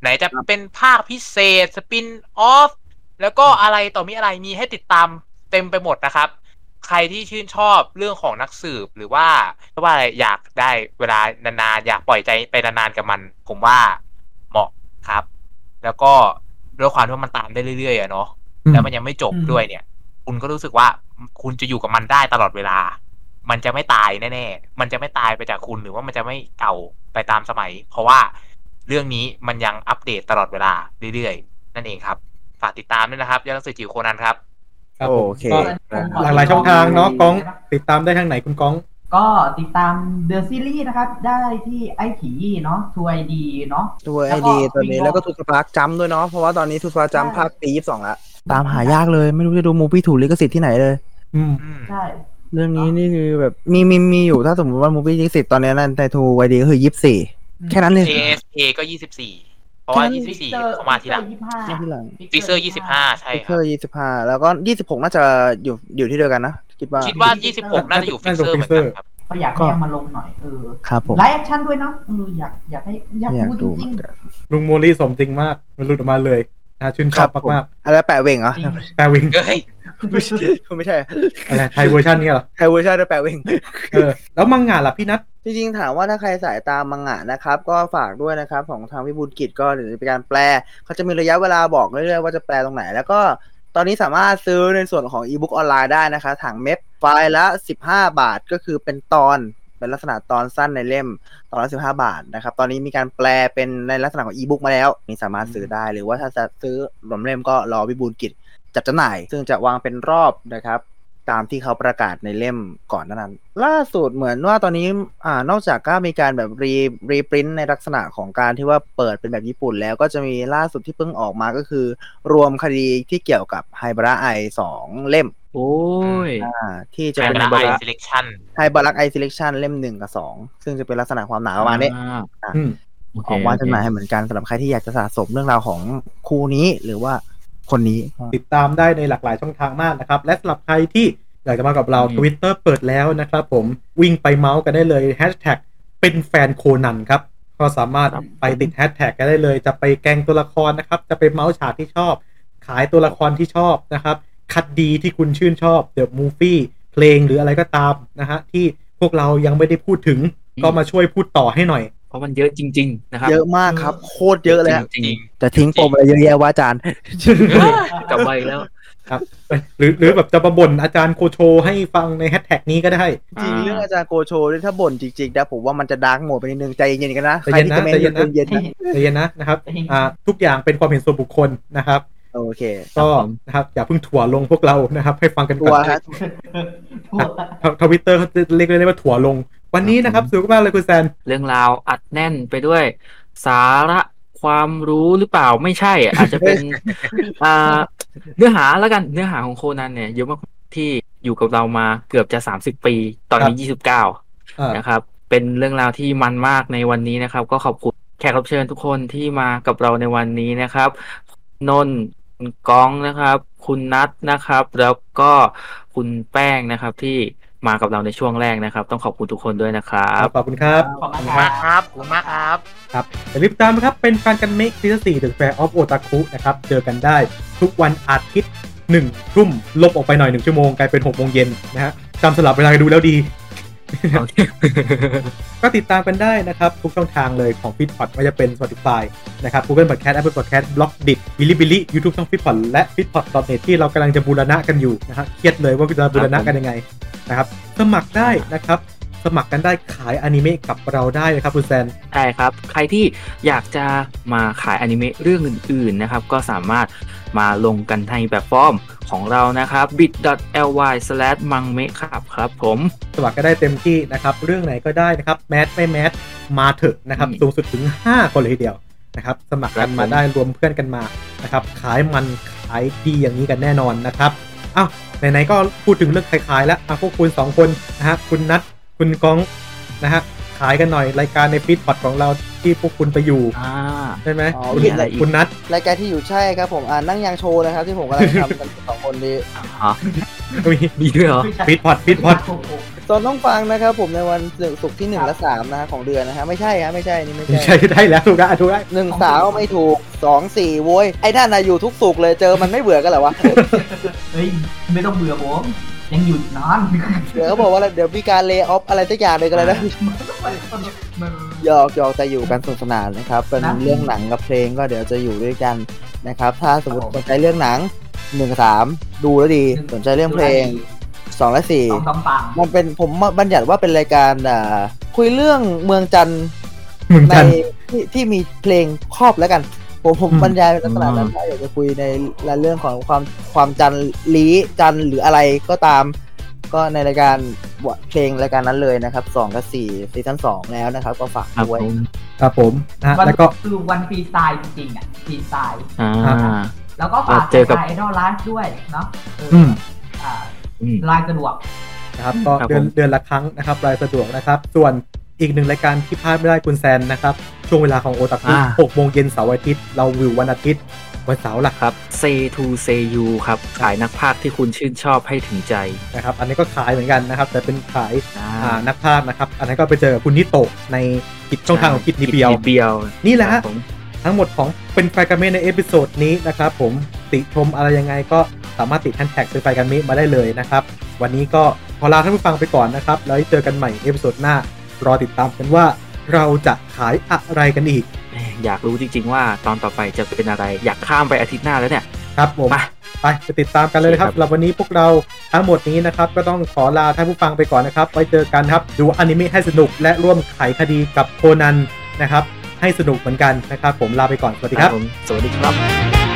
ไหนจะเป็นภาคพิเศษสปินออฟแล้วก็อะไรต่อมีอะไรมีให้ติดตามเต็มไปหมดนะครับ ใครที่ชื่นชอบเรื่องของนักสืบหรือว่าว่าอะไรอยากได้เวลานานๆอยากปล่อยใจไปนานๆกับมัน ผมว่าเหมาะครับ แล้วก็ ด้วยความที่ว่ามันตามได้เรื่อยๆอะเนาะอืมแล้วมันยังไม่จบอืมด้วยเนี่ย คุณก็รู้สึกว่าคุณจะอยู่กับมันได้ตลอดเวลา มันจะไม่ตายแน่ๆมันจะไม่ตายไปจากคุณหรือว่ามันจะไม่เก่าไปตามสมัย เพราะว่าเรื่องนี้มันยังอัปเดตตลอดเวลาเรื่อยๆ นั่นเองครับฝากติดตามด้วยนะครับยอดหนังสือจิ๋วโคนันครับครับผมโอเคก็หลากหลายช่องทางเนาะก้องติดตามได้ทางไหนคุณก้อง ก็ติดตามเดอะซีรีส์นะครับ ได้ที่ไอถีเนาะทูไอดีเนาะตัวไอดีตัวนี้แล้วก็ทูสปาร์กจัมด้วยเนาะเพราะว่าตอนนี้ทูสปาร์กจัมภาคปียี่สิบสองละตามหายากเลยไม่รู้จะดูมูฟี่ถูกลิขสิทธิ์ที่ไหนเลย อืมใช่เรื่องนี้นี่คือแบบมีมีมีอยู่ถ้าสมมติว่ามูฟี่ลิขสิทธิ์ตอนนี้นั่นในทูไอดีก็คือยี่สิบสี่แค่นั้นเลย ASA ก็ยี่สิบสี่เพราะว่ายี่สิบสี่เขามาทีหลังยี่สิบห้าที่หลังฟิเซอร์ยี่สิบห้าใช่ฟิกคเกรัอบร์ยี่สิบห้าแล้วก็ยี่สิบหกน่าจะอยู่อยู่ที่เดียวกันนะ คิดว่า คิดว่ายี่สิบหกน่าจะอยู่ฟิเซอร์เหมือนกันครับก็อยากให้เอามาลงหน่อยเออครับผมไลฟ์แอคชั่นด้วยเนาะเอออยากอยากให้อยากอยากดูดูจริงเหมือนกันลุงโมลี่สมจริงมาก มันหลุดออกมาเลยนะชื่นชอบมากอะไรแปะเวงเหรอๆแปลวิงเฮ้ยไม่ใช่ไม่ใช่อะไรไทยเวอร์ชันเนี่ยเหรอไทยเวอร์ชันแปะเวง เออแล้วมังงะล่ะพี่นัท จริงๆถามว่าถ้าใครสายตามมังงะนะครับ ก็ฝากด้วยนะครับ ของทางวิบูลย์กิจก็เดี๋ยวจะเป็นการแปลเขาจะมีระยะเวลาบอกเรื่อยๆว่าจะแปลตรงไหน แล้วก็ ตอนนี้สามารถซื้อในส่วนของอีบุ๊กออนไลน์ได้นะคะถังเม็ดไฟล์ละ 15 บาทก็คือเป็นตอนเป็นลักษณะตอนสั้นในเล่มตอนละ15บาทนะครับ ตอนนี้มีการแปลเป็นในลักษณะของอีบุ๊กมาแล้ว นี่สามารถซื้อได้หรือว่าถ้าจะซื้อรวมเล่มก็รอวิบูลกิจจัดจำหน่าย ซึ่งจะวางเป็นรอบนะครับ ตามที่เขาประกาศในเล่มก่อนหนานั้น ล่าสุดเหมือนว่าตอนนี้อ่านอกจากก็มีการแบบรีรีปรินในลักษณะของการที่ว่าเปิดเป็นแบบญี่ปุ่นแล้วก็จะมีล่าสุดที่เพิ่งออกมาก็คือ รวมคดีที่เกี่ยวกับไฮบราไอสองเล่ม โอ้ยอ่าที่จะแฟนเป็นบาบร์ราไอซีเลคชั่นไฮบราไอซีเลคชันเล่มหนึ่งกับสองซึ่งจะเป็นลักษณะความหนาประมาณนี้อ่าอะอืมโเคออกมาโเคจำหน่ายให้เหมือนกันสำหรับใครที่อยากจะสะสมเรื่องราวของคู่นี้หรือว่า คนนี้ ติดตามได้ในหลากหลายช่องทางมากนะครับ และสำหรับใครที่อยากจะมากับเราอืมทวิตเตอร์เปิดแล้วนะครับผมวิ่งไปเมาส์กันได้เลยแฮชแท็กเป็นแฟนโคนันครับ ก็สามารถไปติดแฮชแท็กกันได้เลย จะไปแกล้งตัวละครนะครับ จะไปเมาส์ฉากที่ชอบ ขายตัวละครที่ชอบนะครับ คัดดีที่คุณชื่นชอบเดอะมูฟี่เพลงหรืออะไรก็ตามนะฮะที่พวกเรายังไม่ได้พูดถึงก็มาช่วยพูดต่อให้หน่อยเพ ราะมันเยอะจริง ๆ นะครับ เยอะมากครับ โคตรเยอะเลยอะจริงแต่ทิ้งปมอะไรเยอะแยะว่าอาจารย์ๆกลับไปแล้วครับ หรือหรือแบบจะมาบ่นอาจารย์โกโชให้ฟังในแฮชแท็กนี้ก็ได้ จริงเรื่องอาจารย์โกโชนี่ถ้าบ่นจริงๆนะผมว่ามันจะ dark mode ไปนิดนึงใจเย็นๆกันนะใจเย็นนะใครใจที่เย็นจะนะเย็นๆนะใจเย็นนะนะครับอ่าทุกอย่างเป็นความเห็นส่วนบุคคลนะครับโอเคก็นะครับอย่าเพิ่งทัวร์ลงพวกเรานะครับ ให้ฟังกันตัก่วอนฮะทวิตเตอร์เขาจะเรียกได้ว่าทัวร์ลง วันนี้นะครับสนุกมากเลยคุณแซน เรื่องราวอัดแน่นไปด้วย สาระความรู้หรือเปล่าไม่ใช่อะอาจจะเป็นอ่าเนื้อหาแล้วกันเนื้อหาของโคนันเนี่ยเยอะมากที่อยู่กับเรามาเกือบจะสามสิบปี ตอนนี้ยี่สิบเก้าอ่านะครับ เป็นเรื่องราวที่มันมากในวันนี้นะครับ ก็ขอบคุณแขกรับเชิญทุกคนที่มากับเราในวันนี้นะครับ นนท์คุณก้องนะครับ คุณนัทนะครับ แล้วก็คุณแป้งนะครับที่ มากับเราในช่วงแรกนะครับ ต้องขอบคุณทุกคนด้วยนะครับขอบคุณครับ ขอบคุณขอบคุณครัมาบกครับขอบคุณมากครับครับอย่าลืมติดตามนะครับ เป็นแฟนกันเมกซีซั่น4 The Fair of Otaku นะครับ เจอกันได้ทุกวันอาทิตย์1ทุ่มลบออกไปหน่อย1ชั่วโมงกลายเป็น6โมงเย็นนะฮะจำสลับเวลากันดูแล้วดี ก็ติดตามกันได้นะครับ ทุกช่องทางเลยของ f i t p o d ไม่ว่าจะเป็น Spotify นะครับ Google Podcast Apple Podcast b l o g d i t Bilibili YouTube ช่อง f i t p o d และ f i t p o d net ที่เรากำลังจะบูรณะกันอยู่นะฮะเครียดเลยว่าจะบูรณะกันยังไงนะครับสมัครได้นะครับสมัครกันได้ขายอนิเมะกับเราได้นะครับคุณแซนใช่ครับ ใครที่อยากจะมาขายอนิเมะเรื่องอื่น ๆ นะครับ ก็สามารถ มาลงกันในแบบฟอร์มของเรานะครับ bit.ly/mangme ครับครับผมสมัครก็ได้เต็มที่นะครับ เรื่องไหนก็ได้นะครับแมสไม่แมสมาเถอะนะครับอืมสูงสุดถึง 5 คนเลยทีเดียวนะครับสมัครกันครับมาผมได้รวมเพื่อนกันมานะครับขายมันขายดีอย่างนี้กันแน่นอนนะครับอ้าวไหนๆก็พูดถึงเรื่องขายๆแล้วอะพวกคุณ2คนนะฮะคุณนัทคุณก้องนะฮะขายกันหน่อยรายการในฟีดพอดของเรา ที่พวกคุณไปอยู่อ่า ใช่ไหมอ๋อคุณมีอะไรอีก คุณนัทรายการที่อยู่ใช่ครับผมอ่านั่งยางโชว์นะครับที่ผมกำลังทำกันสองคนนี้อ๋อมีมีด้วยเหรอฟีดพอดฟีดพอดตอนต้องฟังนะครับผมในวันศุกร์ที่หนึ่งและสามนะฮะของเดือนนะฮะไม่ใช่ฮะไม่ใช่นี่ไม่ไม่ใช่ ใช่ได้แล้วถูกแล้วถูกแล้วหนึ่งสาวไม่ถูกสองสี่โว้ยไอ้นั่นน่ะอยู่ทุกสุกร์เลยเจอมันไม่เบื่อกันเหรอวะ เฮ้ย ไม่ต้องเบื่อผม ยังหยุดนานเดี๋ยวเขาบอกว่าอะไรเดี๋ยวมีการเล y o อ f อะไรสักอย่างเลยกันเลยนะหยอกหยอกแต่อยู่กันสนุกสนานนะครับ เป็นนะ เรื่องหนังกับเพลงก็เดี๋ยวจะอยู่ด้วยกันนะครับ ถ้าสมมติสนใจเรื่องหนังหนึ่งกับสามดูแล้วดี สนใจเรื่องเพลงสองและสี่ สองสามปังมันเป็นผมบัญญัติว่าเป็นรายการอ่าคุยเรื่องเมืองจันทร์เมืองในจันทร์ที่ที่มีเพลงครอบแล้วกัน ผมผมอืมบรรยายเป็นลักษณะนั้นถ้าอยากจะคุยในรายเรื่องของความความจันทร์ลีจันทร์หรืออะไรก็ตาม ก็ในรายการเพลงรายการนั้นเลยนะครับสองกับสี่ซีซั่นสองแล้วนะครับ ก็ฝากครับด้วยผมครับผมนะฮะวันแล้วก็คือวันฟรีสไตล์จริงๆอะฟรีสไตล์อ่าแล้วก็ฝากเจอกับไอดอลไลฟ์ด้วยเนาะเอออืมอ่าอืมไลน์สะดวกนะครับก็ครับเดือนผมเดือนละครั้งนะครับรายสะดวกนะครับ ส่วน อีกหนึ่งรายการที่พลาดไม่ได้คุณแซนนะครับ ช่วงเวลาของโอตาคุอ่าหกโมงเย็นเสาร์อาทิตย์ รีวิววันอาทิตย์ วันเสาร์ล่ะครับ Say to Say You ครับ ขายนักพากย์ที่คุณชื่นชอบให้ถึงใจนะครับ อันนี้ก็ขายเหมือนกันนะครับ แต่เป็นขายอ่าอ่านักพากย์นะครับ อันนั้นก็ไปเจอกับคุณนิโตะในกิจช่องทางของกิจนิเบียวกิจนิเบียวนี่แหละครัฮะบผมทั้งหมดของเป็นไฟกันเมใน episode นี้นะครับผมติชมอะไรยังไงก็สามารถติดแฮชแท็กเป็นไฟกันเมมาได้เลยนะครับ วันนี้ก็ขอลาท่านผู้ฟังไปก่อนนะครับ แล้วเจอกันใหม่ episode หน้า รอติดตามกันว่าเราจะขายอะไรกันอีก อยากรู้จริง ๆ ว่าตอนต่อไปจะเป็นอะไร อยากข้ามไปอาทิตย์หน้าแล้วเนี่ย ครับผมไปไปติดตามกันเลยนะครับโอเคครับสำหรับวันนี้พวกเราทั้งหมดนี้นะครับก็ต้องขอลาท่านผู้ฟังไปก่อนนะครับ ไว้เจอกันครับ ดูอนิเมะให้สนุกและร่วมไขคดีกับโคนันนะครับ ให้สนุกเหมือนกันนะครับ ผมลาไปก่อน สวัสดีครับผมสวัสดีครับ